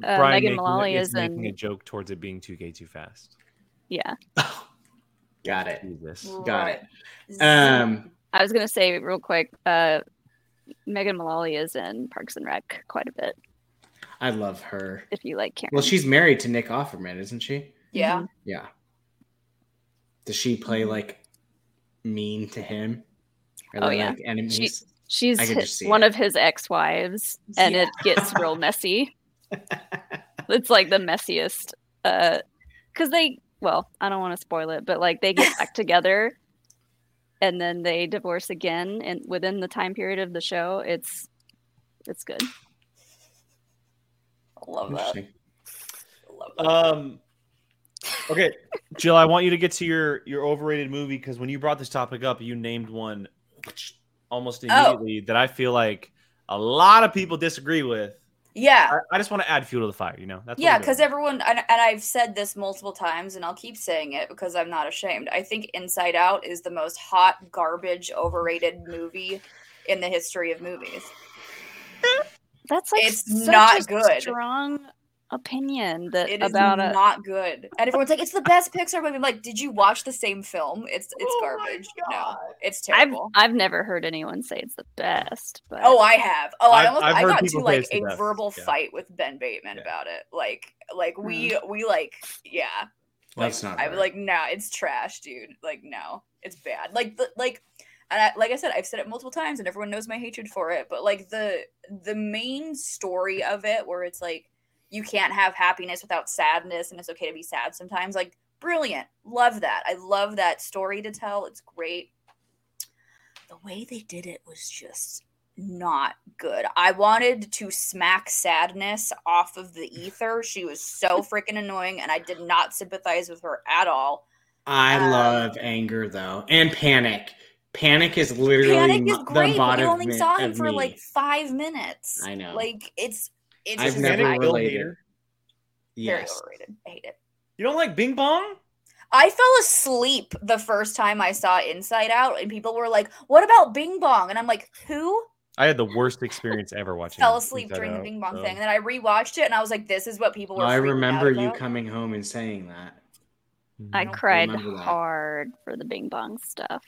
Ma- uh, Brian Megan making, Mullally is is making a joke towards it being too gay too fast. Yeah, Got it. Jesus. Got it. Um, I was gonna say real quick. Uh, Megan Mullally is in Parks and Rec quite a bit. I love her. If you like Karen. Well, she's married to Nick Offerman, isn't she? yeah. Yeah. Does she play like mean to him? Are Oh, yeah. like enemies? She's I could hi- just see one it. of his ex-wives, and Yeah. it gets real messy. It's like the messiest. Uh, because they, well, I don't want to spoil it, but like they get back together, and then they divorce again, and within the time period of the show, it's it's good. I love that. I love that. Um. Okay, Jill, I want you to get to your your overrated movie because when you brought this topic up, you named one almost Oh. immediately that I feel like a lot of people disagree with. yeah. I, I just want to add fuel to the fire. You know, that's Yeah, because everyone, and, and I've said this multiple times, and I'll keep saying it because I'm not ashamed. I think Inside Out is the most hot, garbage, overrated movie in the history of movies. That's like It's such not a good. Strong opinion that It is about a not good. And everyone's like, it's the best Pixar movie. I'm like, did you watch the same film? It's it's Oh garbage. No, God. it's I've terrible. I've never heard anyone say it's the best, but Oh, I have. Oh, I I've- almost I've I got to like a best, verbal yeah. fight with Ben Bateman Yeah. about it. Like like we hmm. we like yeah. Like, That's not I was right. like, no, it's trash, dude. Like, no, it's bad. Like, the, like, and I, like I said, I've said it multiple times, and everyone knows my hatred for it. But like the the main story of it, where it's like you can't have happiness without sadness, and it's okay to be sad sometimes. Like, brilliant. Love that. I love that story to tell. It's great. The way they did it was just not good. I wanted to smack sadness off of the ether. She was so freaking annoying, and I did not sympathize with her at all. I Um, love anger though, and panic. Panic is literally Panic is great, the but we only saw him for me. like five minutes. I know. Like it's it's I've just never very, Bill related. Hader? yes. overrated. I hate it. You don't like Bing Bong? I fell asleep the first time I saw Inside Out, and people were like, "What about Bing Bong?" And I'm like, "Who?" I had the worst experience ever watching. Fell asleep Inside during the Bing Bong so- thing, and then I rewatched it, and I was like, "This is what people were." I freaking out remember you coming home and saying that. I. I cried hard for the Bing Bong stuff.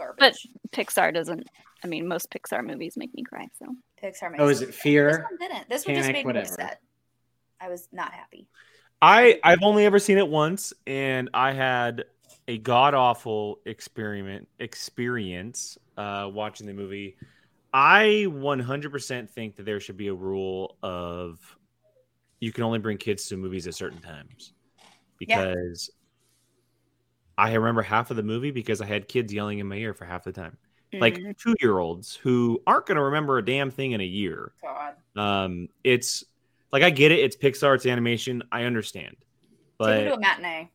Garbage. Pixar doesn't. I mean, most Pixar movies make me cry. So Pixar. Makes Oh, is it. Fear? This one didn't. This one just Panic, made me upset. I was not happy. I I've only ever seen it once, and I had a god awful experiment experience uh, watching the movie. I 100% think that there should be a rule of you can only bring kids to movies at certain times Yeah. because I remember half of the movie because I had kids yelling in my ear for half the time, like Mhm. two year olds who aren't going to remember a damn thing in a year. God. Um, it's like I get it. It's Pixar. It's animation. I understand, Take them to a matinee.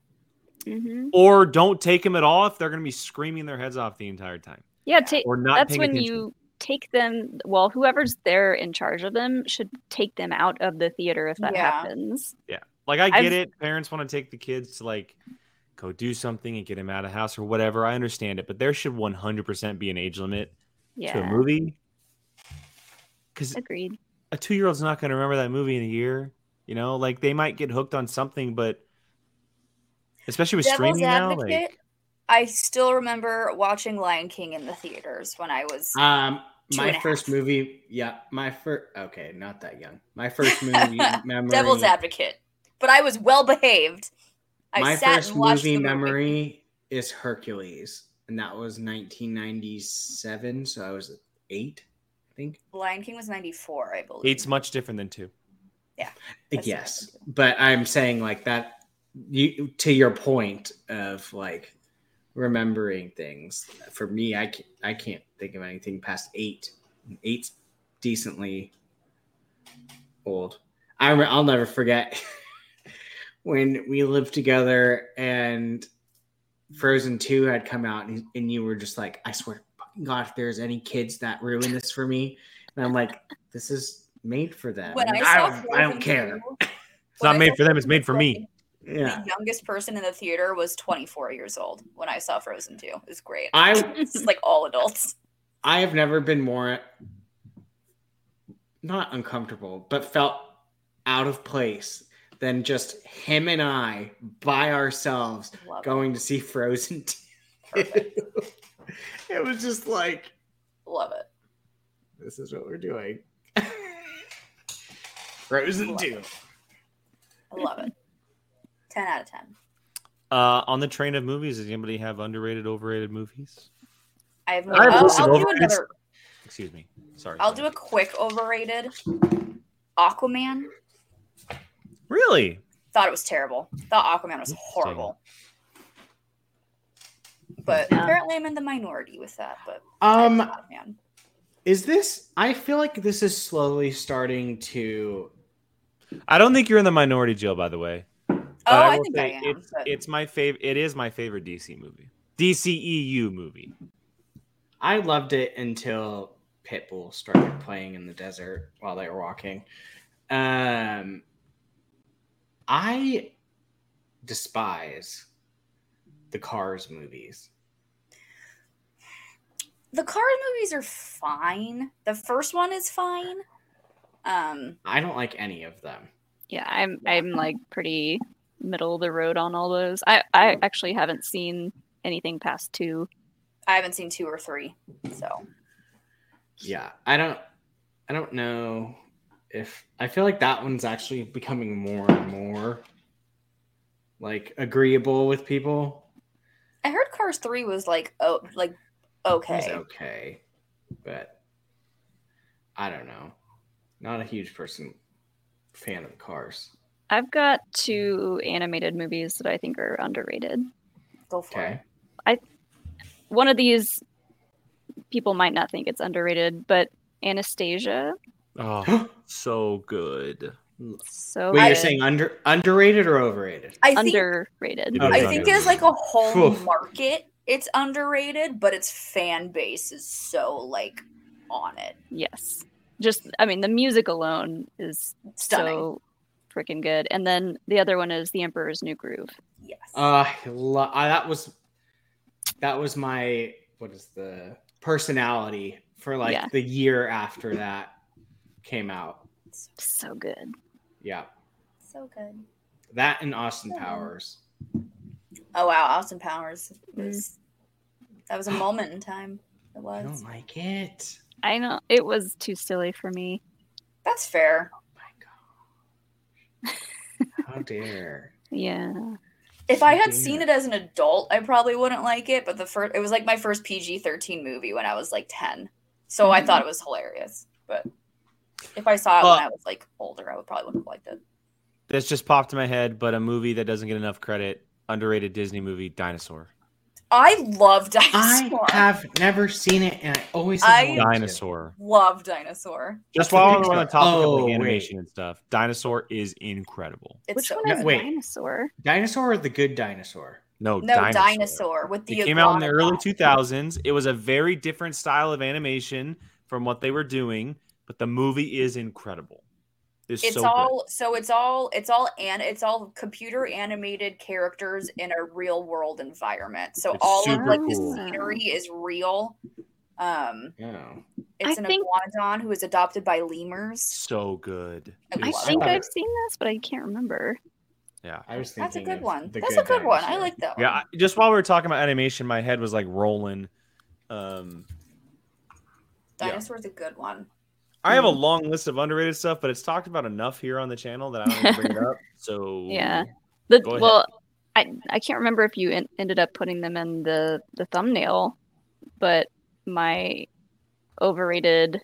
Mhm. or don't take them at all if they're going to be screaming their heads off the entire time yeah, ta- or not. that's when attention. you take them. Well, whoever's there in charge of them should take them out of the theater if that Yeah. happens. Yeah, like I get I've- it. Parents want to take the kids to like go do something and get him out of the house or whatever. I understand it, but there should 100% be an age limit yeah. to a movie. Because agreed. a two year old's not going to remember that movie in a year. You know, like they might get hooked on something, but especially with Devil's streaming now, like I still remember watching Lion King in the theaters when I was. Um, Two my first half. movie, yeah, my first. Okay, not that young. My first movie memory. Devil's advocate, but I was well behaved. I my sat first and watched movie memory is Hercules, and that was 1997. So I was eight, I think. Lion King was ninety four, I believe. eight's much different than two. Yeah. yes, but I'm saying like that. You to your point of like remembering things. For me, I can't, I can't think of anything past eight. Eight's decently old. I I'll never forget when we lived together and Frozen Two had come out, and, and you were just like, "I swear, to fucking God, if there's any kids that ruin this for me," and I'm like, "This is made for them. When I I, don't, I don't care." 2, It's not I made for them, it's made for me. Yeah, The youngest person in the theater was 24 years old when I saw Frozen 2. It was great. I It's like all adults. I have never been more not uncomfortable, but felt out of place than just him and I by ourselves Love it. going to see Frozen 2. It was just like, Love it. this is what we're doing. Frozen Love 2. it. I love it. 10 out of 10. Uh, on the train of movies, does anybody have underrated, overrated movies? I have, I have I'll, listened I'll do over- another. Excuse me. Sorry. I'll do a quick overrated. Aquaman. Really? Thought it was terrible. Thought Aquaman was horrible. But Yeah. apparently I'm in the minority with that. But Um, Aquaman. is this? I feel like this is slowly starting to. I don't think you're in the minority, Jill. By the way, Oh, But I will think I am. It's, but- it's my favorite. It is my favorite DC movie. DCEU movie. I loved it until Pitbull started playing in the desert while they were walking. Um, I despise the Cars movies. the Cars movies are fine. The first one is fine. Um, I don't like any of them. Yeah, I'm I'm like pretty middle of the road on all those. I I actually haven't seen anything past two. I haven't seen two or three, so Yeah, I don't. I don't know if I feel like that one's actually becoming more and more like agreeable with people. I heard Cars three was like oh like It was okay. okay, but I don't know. Not a huge person fan of cars. I've got two animated movies that I think are underrated. Go for Okay. it. One of these people might not think it's underrated, but Anastasia, Oh, so good. so Wait, you're saying under underrated or overrated? I think underrated. It I is think as like a whole Oof. market, it's underrated, but its fan base is so like on it. Yes. Just I mean the music alone is Stunning. so freaking good. And then the other one is The Emperor's New Groove. yes. Uh, I lo- I, that was that was my what is the personality for like Yeah. the year after that came out. So good. Yeah, so good. that and Austin Yeah. Powers. Oh wow, Austin Powers Mm. that was a moment in time. It I was. don't like it. I know it was too silly for me. That's fair. Oh my God, how dare! Yeah. If I had seen it as an adult, I probably wouldn't like it. But the first, it was like my first PG thirteen movie when I was like ten, so I thought it was hilarious. But if I saw it Well- when I was like older, I would probably wouldn't have liked it. This just popped in my head, but a movie that doesn't get enough credit. Underrated Disney movie, Dinosaur. I love Dinosaur. I have never seen it, and I always said I- Dinosaur. love Dinosaur. Just That's while we're Pixar. on the topic of Oh, like wait. animation and stuff, Dinosaur is incredible. It's Which so one is wait. dinosaur? Dinosaur or the good dinosaur? No, no Dinosaur. dinosaur, with the It came out in the early 2000s. It was a very different style of animation from what they were doing, but the movie is incredible. It's, it's so good. all so it's all it's all and it's all computer animated characters in a real world environment. So It's all of like cool. the scenery is real. Um Yeah. it's I an think- iguanodon who is adopted by lemurs. so good. I I It's love think it. I've seen this, but I can't remember. Yeah. I was That's a good one. the That's a good one. I like that one. Yeah, I- just while we were talking about animation, my head was like rolling. Um, yeah. Dinosaur's a good one. I have a long list of underrated stuff, but it's talked about enough here on the channel that I don't even bring it up. So Yeah. The well, I I can't remember if you en- ended up putting them in the the thumbnail, but my overrated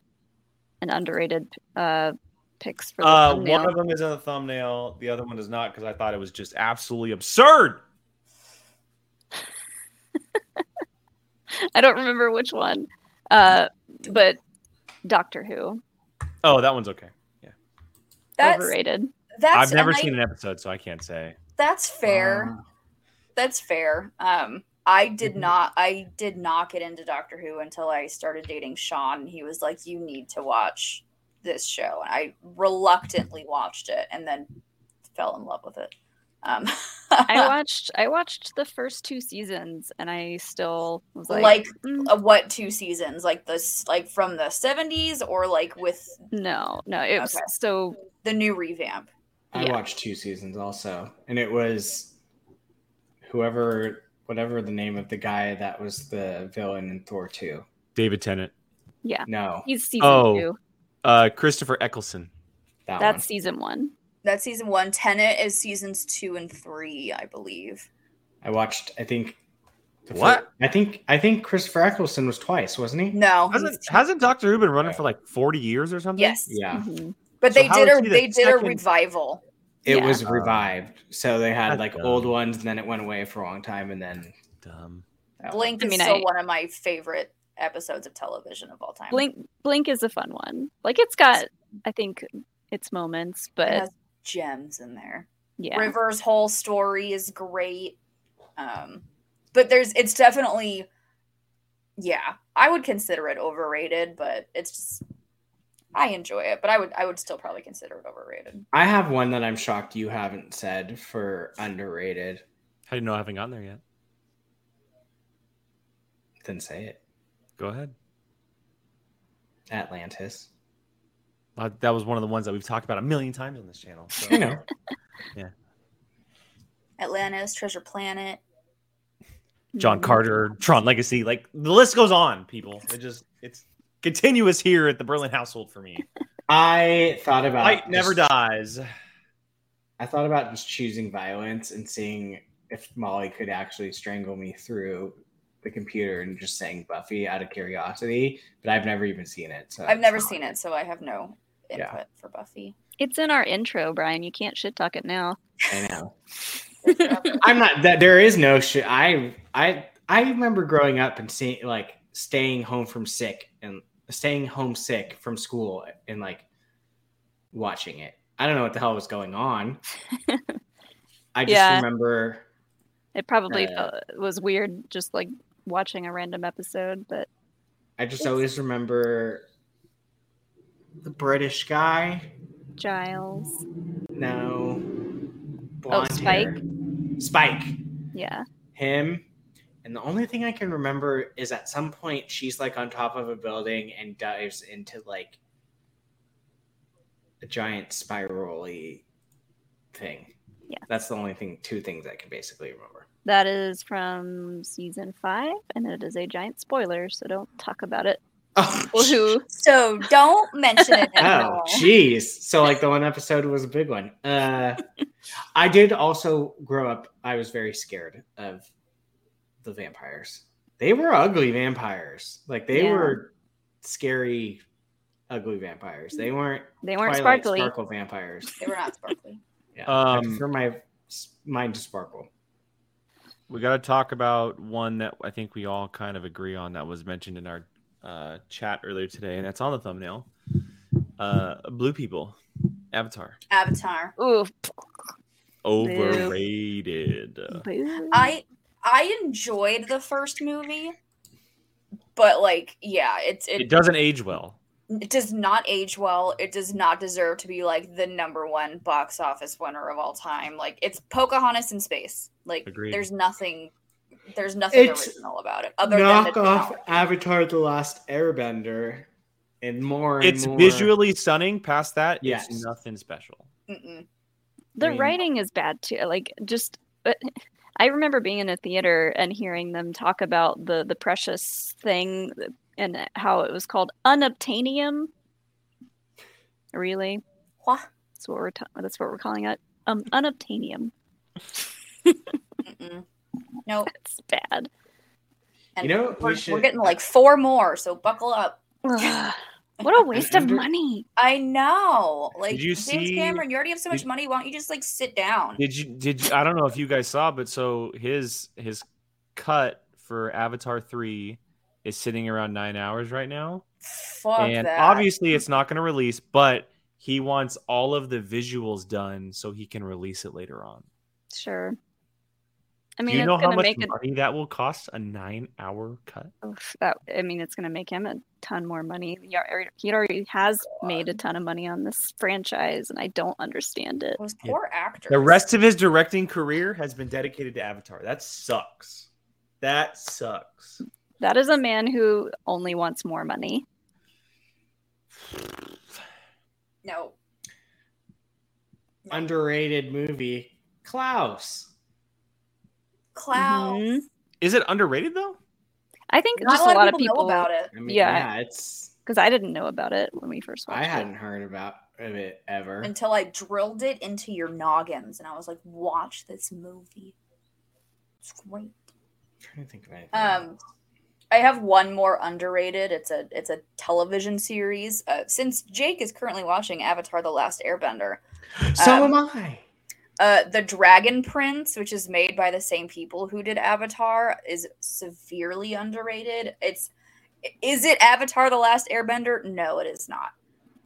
and underrated uh picks for the uh, thumbnail. one of them is in the thumbnail. The other one is not because I thought it was just absolutely absurd. I don't remember which one. Uh, but Doctor Who Oh, that one's okay. That's overrated. that's I've never and I- seen an episode, so I can't say. That's fair. Uh, That's fair. Um, I did Mhm. not. I did not get into Doctor Who until I started dating Sean. and He was like, "You need to watch this show," and I reluctantly watched it, and then fell in love with it. Um, I watched I watched the first two seasons, and I still was like, like "Mm, uh, what two seasons? Like this, like from the seventies, or like with no, no. It was Okay. so the new revamp? I Yeah. watched two seasons also, and it was whoever, whatever the name of the guy that was the villain in Thor two. David Tennant, Yeah. No, he's season Oh. two. uh, Christopher Eccleston. that That's one. season one. That's season one. Tennant is seasons two and three, I believe. I watched. I think. What? fir- I think. I think Christopher Eccleston was twice, wasn't he? No, Hasn't hasn't Doctor Who been running for like forty years or something? yes, Yeah, Mhm. but So they did a the they did a revival. it Yeah. was revived. So they had That's like dumb. old ones, and then it went away for a long time, and then Dumb. one. Blink I is still I- one of my favorite episodes of television of all time. Blink Blink is a fun one. Like it's got I think its moments, it but has gems in there. yeah. River's whole story is great. Um, but there's it's definitely yeah, I would consider it overrated, but it's just I enjoy it, but I would I would still probably consider it overrated. I have one that I'm shocked you haven't said for underrated. How do you know I haven't gotten there yet? Then say it. Go ahead. Atlantis. Uh, that was one of the ones that we've talked about a million times on this channel. So. I know. Yeah. Atlantis, Treasure Planet. John Mhm. Carter, Tron Legacy, like the list goes on. People, it just it's continuous here at the Berlin household for me. I thought about Light never just- dies. I thought about just choosing violence and seeing if Molly could actually strangle me through the computer and just saying Buffy out of curiosity, but I've never even seen it. So I've never seen it, so I have no input Yeah. for Buffy. It's in our intro, Brian. You can't shit talk it now. I know. I'm not that there is no shit. I I I remember growing up and seeing like staying home from sick and staying home sick from school and like watching it. I don't know what the hell was going on. I just Yeah. remember It probably Uh, felt, was weird just like watching a random episode, but I just always remember the British guy. Giles. No. Oh, Spike? hair. Spike. Yeah. him. And the only thing I can remember is at some point she's like on top of a building and dives into like a giant spirally thing. Yeah. That's the only thing, two things I can basically remember. That is from season five, and it is a giant spoiler, so don't talk about it. Oh, Woohoo. So don't mention it. Oh, jeez. So like the one episode was a big one. Uh, I did also grow up. I was very scared of the vampires. They were ugly vampires. Like they Yeah. were scary, ugly vampires. They weren't They weren't Twilight sparkly. sparkle vampires. They were not sparkly. Yeah, I Um, prefer my mind to sparkle. We got to talk about one that I think we all kind of agree on that was mentioned in our uh, chat earlier today, and that's on the thumbnail. Uh, Blue People, Avatar, Avatar. Ooh. overrated. boo. I I enjoyed the first movie, but like, yeah, it's it, It doesn't age well. It does not age well. It does not deserve to be like the number one box office winner of all time. Like it's Pocahontas in space. Like Agreed. there's nothing there's nothing It's original about it other Knock than the off. Avatar: The Last Airbender, and more. And It's more- visually stunning. Past that, Yes. it's nothing special. Mm-mm. The mean- writing is bad too. Like just, but I remember being in a theater and hearing them talk about the the precious thing and how it was called unobtainium. Really, What? that's what we're ta- that's what we're calling it. Um, unobtainium. No, It's bad. and You know, we we're, we're getting like four more, so buckle up. What a waste of money. I know. Like you James see- Cameron, you already have so much did- money. Why don't you just like sit down? Did you? Did you? I don't know if you guys saw, but so his his cut for Avatar three is sitting around nine hours right now, Fuck and that. obviously it's not going to release, but he wants all of the visuals done so he can release it later on. Sure. I mean, Do you know how much make it. money that will cost a nine hour cut? Oof, that I mean, it's going to make him a ton more money. He already, has made a ton of money on this franchise, and I don't understand it. Those Yeah. poor actors. The rest of his directing career has been dedicated to Avatar. That sucks. That sucks. That is a man who only wants more money. No. underrated movie, Klaus. Clown. Mhm. Is it underrated though? I think Not just a lot, of people, know about it. I mean, Yeah. yeah, it's. because I didn't know about it when we first watched I it. hadn't heard about of it ever. until I drilled it into your noggins and I was like, watch this movie. It's great. I'm trying to think of anything. Um, I have one more underrated. It's a it's a television series. Uh, since Jake is currently watching Avatar: The Last Airbender, so um, am I. uh, the Dragon Prince, which is made by the same people who did Avatar, is severely underrated. It's is it Avatar: The Last Airbender? No, it is not.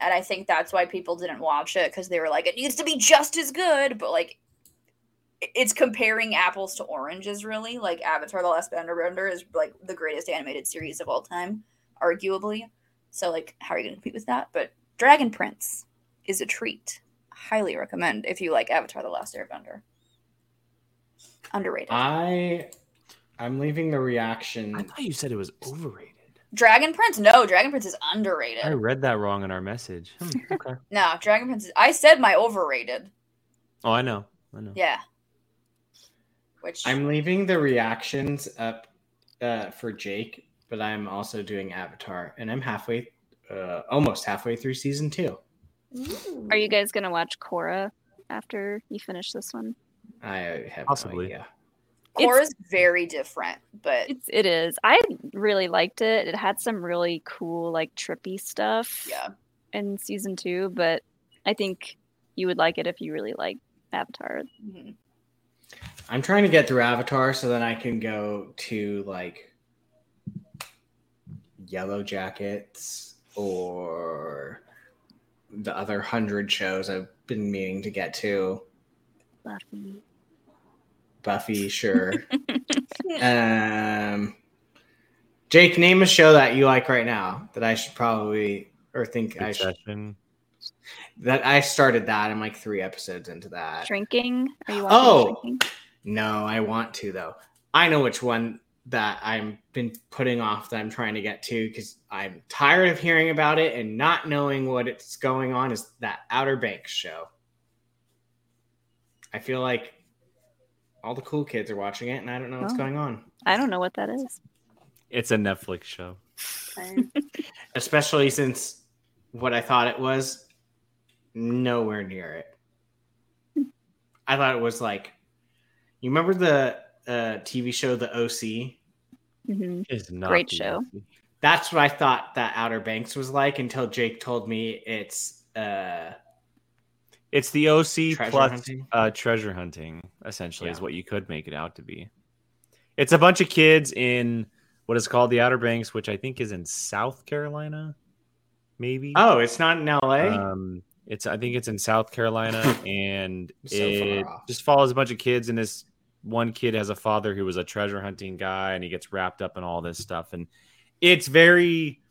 And I think that's why people didn't watch it because they were like, it needs to be just as good. But like, it's comparing apples to oranges, really. Like Avatar: The Last Airbender is like the greatest animated series of all time, arguably. So like, how are you going to compete with that? But Dragon Prince is a treat. Highly recommend if you like Avatar: The Last Airbender. Underrated. I I'm leaving the reaction. I thought you said it was overrated. Dragon Prince? No, Dragon Prince is underrated. I read that wrong in our message. Hmm, okay. no, Dragon Prince. Is, I said my overrated. oh, I know. I know. Yeah. Which I'm leaving the reactions up uh, for Jake, but I'm also doing Avatar, and I'm halfway, uh, almost halfway through season two. Are you guys gonna watch Korra after you finish this one? I have Possibly. No idea. Korra's very different, but It's it is. I really liked it. It had some really cool like trippy stuff yeah. in season two, but I think you would like it if you really like Avatar. Mhm. I'm trying to get through Avatar so then I can go to like Yellowjackets or the other hundred shows I've been meaning to get to. Buffy. Buffy, sure. um, Jake, name a show that you like right now that I should probably or think I should. Succession. That I started that. I'm like three episodes into that. Shrinking. Are you watching Oh! Shrinking? No, I want to though. I know which one that I'm been putting off that I'm trying to get to because I'm tired of hearing about it and not knowing what it's going on. Is that Outer Banks show? I feel like all the cool kids are watching it, and I don't know what's Oh. going on. I don't know what that is. It's a Netflix show. Especially since what I thought it was, nowhere near it. I thought it was like, you remember the uh, TV show The OC? hmm It's not Great show. OC. That's what I thought that Outer Banks was like until Jake told me it's uh It's the OC Treasure plus hunting? uh, treasure hunting. Essentially, is what you could make it out to be. It's a bunch of kids in what is called the Outer Banks, which I think is in South Carolina, maybe. oh, it's not in LA. Um, it's I think it's in South Carolina, and So it just follows a bunch of kids. And this one kid has a father who was a treasure hunting guy, and he gets wrapped up in all this stuff. And it's very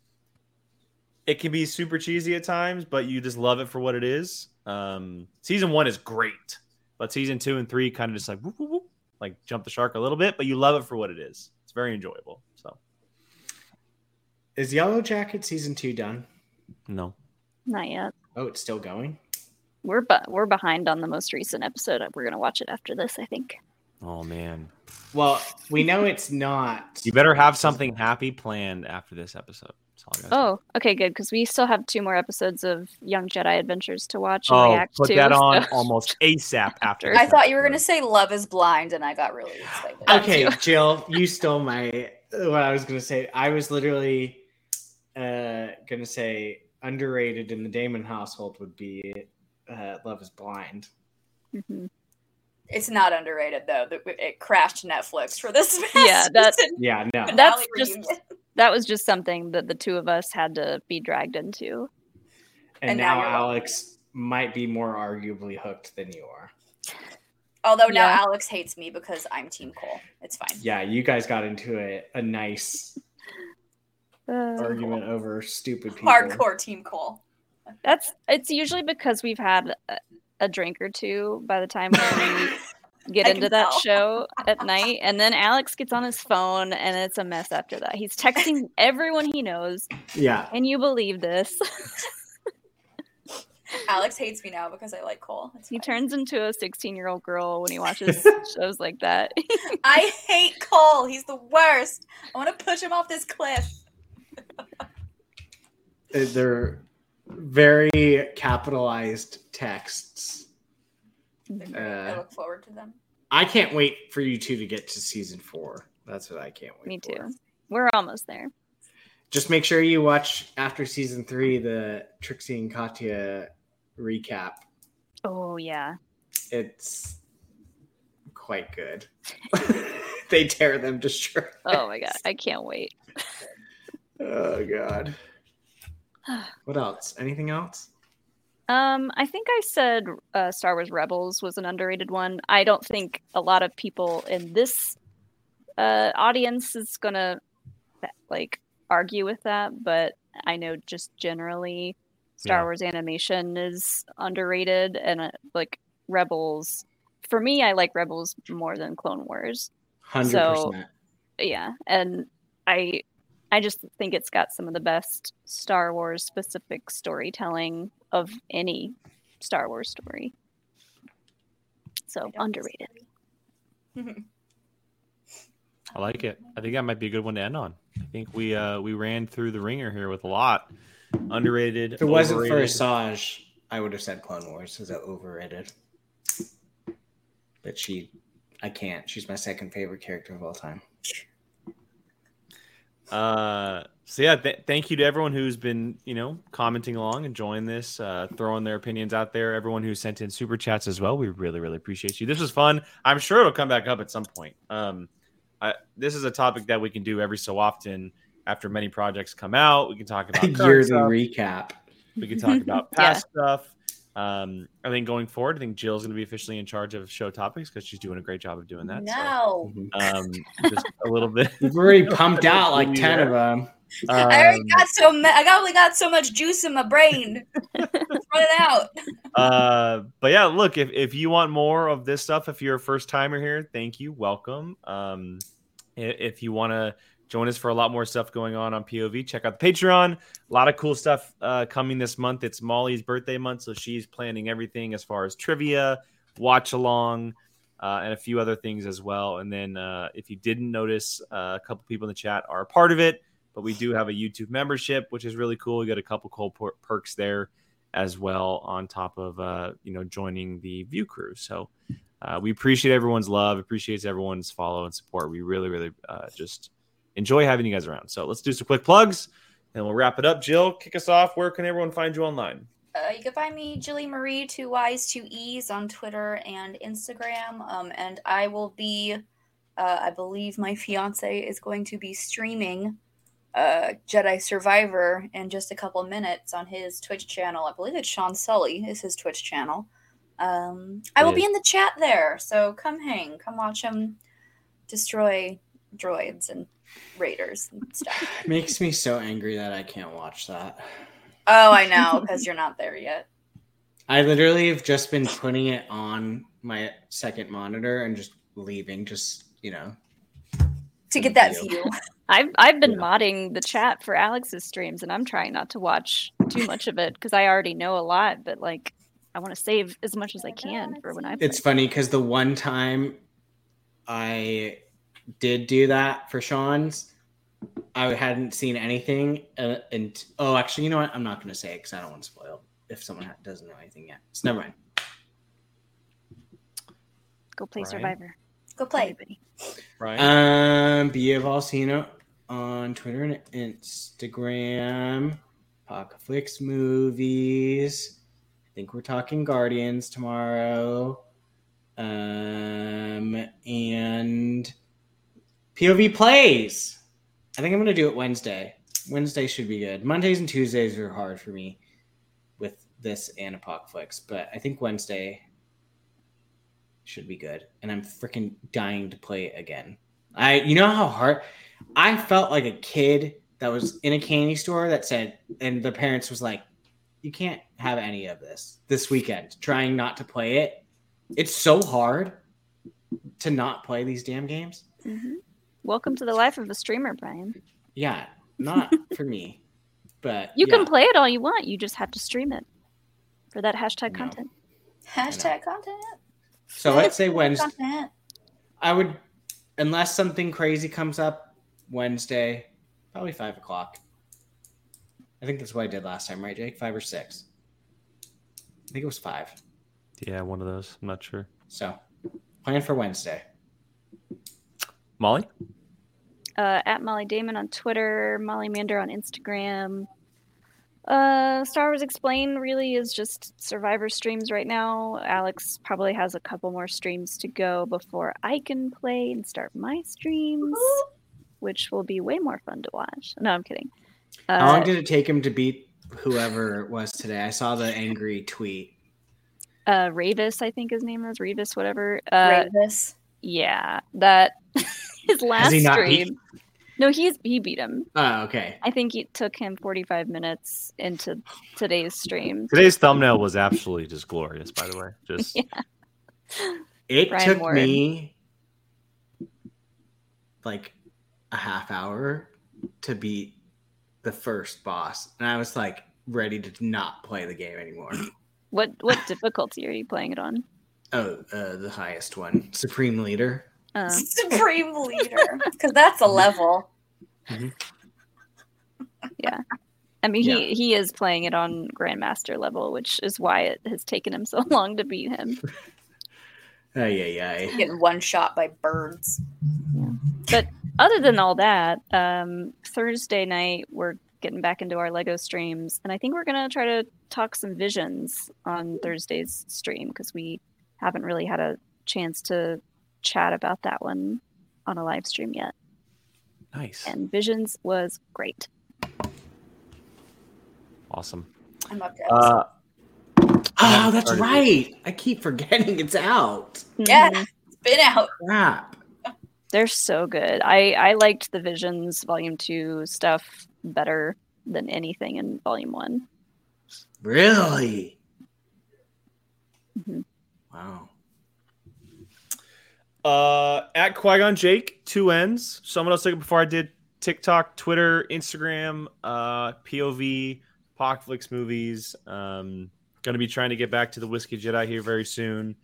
it can be super cheesy at times, but you just love it for what it is. Um, season one is great, but season two and three kind of just like whoop, whoop, whoop, like jump the shark a little bit, but you love it for what it is. It's very enjoyable. So Is Yellowjacket season two done? no, Not yet. Oh, it's still going. We're bu- we're behind on the most recent episode. We're gonna watch it after this, I think. oh man, Well, we know it's not. you better have something happy planned after this episode. That's all I gotta say. Oh, okay, good. Because we still have two more episodes of Young Jedi Adventures to watch and Oh, react put to. that on so- almost ASAP after. After. I thought you were gonna say Love is Blind, and I got really excited. Okay, Jill, you stole my what I was gonna say. I was literally uh gonna say underrated in the Damon household would be uh, Love is Blind. Mhm. It's not underrated though. It crashed Netflix for this. Yeah, that- Yeah, no. That's just- That was just something that the two of us had to be dragged into. And, And now now, you're Alex might be more arguably hooked than you are. Although now Yeah. Alex hates me because I'm Team Cole. It's fine. Yeah, you guys got into a, a nice Uh, argument over stupid people. Hardcore Team Cole. That's it's usually because we've had a, a drink or two by the time we get into that tell. show at night, and then Alex gets on his phone, and it's a mess after that. He's texting everyone he knows. Yeah. and you believe this? Alex hates me now because I like Cole. It's he fine. turns into a 16 year old girl when he watches shows like that. I hate Cole. He's the worst. I want to push him off this cliff. They're very capitalized texts. They're. I Uh, look forward to them. I can't wait for you two to get to season four. That's what I can't wait Me for. too. We're almost there. Just make sure you watch after season three the Trixie and Katya recap. Oh yeah. It's quite good. they tear them to shreds. Oh my god. I can't wait. Oh god. What else? Anything else? Um, I think I said uh, Star Wars Rebels was an underrated one. I don't think a lot of people in this uh, audience is gonna like argue with that, but I know just generally Star Yeah. Wars animation is underrated, and uh, like Rebels. For me, I like Rebels more than Clone Wars. Hundred So- percent. Yeah, and I I just think it's got some of the best Star Wars specific storytelling of any Star Wars story. So underrated. I like it. I think that might be a good one to end on. I think we uh we ran through the ringer here with a lot. Underrated. If it wasn't for overrated. Asajj, I would have said Clone Wars is overrated. But she, I can't. She's my second favorite character of all time. Uh, so yeah, th- thank you to everyone who's been, you know, commenting along, enjoying this, uh, throwing their opinions out there. Everyone who sent in super chats as well, we really, really appreciate you. This was fun. I'm sure it'll come back up at some point. Um, I, this is a topic that we can do every so often after many projects come out. We can talk about current Yearly recap. We can talk about Yeah. past stuff. Um, I think going forward, I think Jill's going to be officially in charge of show topics because she's doing a great job of doing that. No. So, um, just a little bit. You've already pumped out like ten of them. I already Um, got so ma- I got only got so much juice in my brain. it's running out. uh but yeah look if, if you want more of this stuff if you're a first timer here thank you welcome um if you want to join us for a lot more stuff going on on pov check out the patreon. A lot of cool stuff uh coming this month. It's molly's birthday month so she's planning everything as far as trivia watch along uh, and a few other things as well. And then uh, if you didn't notice uh, a couple people in the chat are a part of it but we do have a youtube membership which is really cool. We got a couple cool per- perks there as well on top of uh, you know joining the view crew. So uh, we appreciate everyone's love appreciates everyone's follow and support. We really really uh, just enjoy having you guys around. So let's do some quick plugs and we'll wrap it up. Jill kick us off. Where can everyone find you online? Uh, you can find me, Jilly Marie, two Y's, two E's on Twitter and Instagram. Um, and I will be, uh, I believe my fiance is going to be streaming uh, Jedi Survivor in just a couple minutes on his Twitch channel. I believe it's Sean Sully is his Twitch channel. Um, I will be in the chat there, so come hang, come watch him destroy droids and raiders and stuff. Makes me so angry that I can't watch that. Oh, I know, because you're not there yet. I literally have just been putting it on my second monitor and just leaving, just you know. To get that view. I've I've been Yeah. modding the chat for Alex's streams, and I'm trying not to watch too much of it because I already know a lot. But like, I want to save as much as I can for when I. Play. It's funny because the one time I did do that for Sean's, I hadn't seen anything. Uh, and oh, actually, you know what? I'm not going to say it because I don't want to spoil if someone ha- doesn't know anything yet. So never mind. Go play Brian? Survivor, Go play. everybody. Right. Um, Bia Valsino on Twitter and Instagram. Pocketflix movies. I think we're talking Guardians tomorrow. Um, and POV plays. I think I'm gonna do it Wednesday. Wednesday should be good. Mondays and Tuesdays are hard for me with this and Apocalypse, but I think Wednesday should be good. And I'm freaking dying to play it again. I you know how hard I felt like a kid that was in a candy store that said and the parents was like, You can't have any of this this weekend, trying not to play it. It's so hard to not play these damn games. hmm Welcome to the life of a streamer, Brian. Yeah, not for me. But You yeah. can play it all you want. You just have to stream it for that hashtag No. content. Hashtag content. So let's say Wednesday. Content. I would, unless something crazy comes up, Wednesday, probably five o'clock. I think that's what I did last time, right, Jake? Five or six? I think it was five. yeah, one of those. I'm not sure. So, plan for Wednesday. Molly. Uh, at Molly Damon on Twitter, Molly Mander on Instagram. Uh, Star Wars Explain really is just Survivor streams right now. Alex probably has a couple more streams to go before I can play and start my streams, which will be way more fun to watch. No, I'm kidding. How long Uh, did it take him to beat whoever it was today? I saw the angry tweet. uh, Rayvis, I think his name is Rayvis, whatever. Uh, Rate this. yeah, that his last he not beat- stream. No, he's he beat him. Oh, okay. I think it took him 45 minutes into today's stream. Today's thumbnail was absolutely just glorious. By the way, just yeah. It Brian took Warren. me like a half hour to beat the first boss, and I was like ready to not play the game anymore. What what difficulty are you playing it on? Oh, uh, the highest one, Supreme Leader. Uh, Supreme leader. Because that's a level. Yeah. I mean, Yeah. he he is playing it on Grandmaster level, which is why it has taken him so long to beat him. Oh yeah, yeah. Getting one shot by birds. Yeah. But other than all that, um, Thursday night we're getting back into our Lego streams, and I think we're gonna try to talk some visions on Thursday's stream because we haven't really had a chance to chat about that one on a live stream yet. nice, And Visions was great. awesome. I'm up to Uh, Oh, that's right. I keep forgetting it's out. Yeah. Mhm. It's been out. Crap. They're so good. I I liked the Visions Volume Two stuff better than anything in Volume One. Really? Mhm. Wow. Uh, at Qui Gon Jake, two ends. Someone else took it before I did. TikTok, Twitter, Instagram, uh, POV, Pockflix movies. Um, gonna be trying to get back to the Whiskey Jedi here very soon.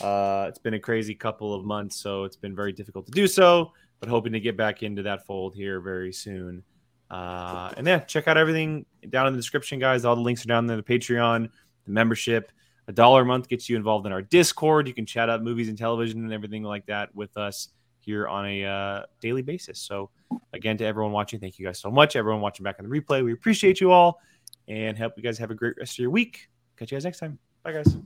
Uh, it's been a crazy couple of months, so it's been very difficult to do so. But hoping to get back into that fold here very soon. Uh, and yeah, check out everything down in the description, guys. All the links are down there. The Patreon, the membership. A dollar a month gets you involved in our Discord. You can chat up movies and television and everything like that with us here on a uh, daily basis. So, again, to everyone watching, thank you guys so much. Everyone watching back on the replay, we appreciate you all and hope you guys have a great rest of your week. Catch you guys next time. Bye, guys.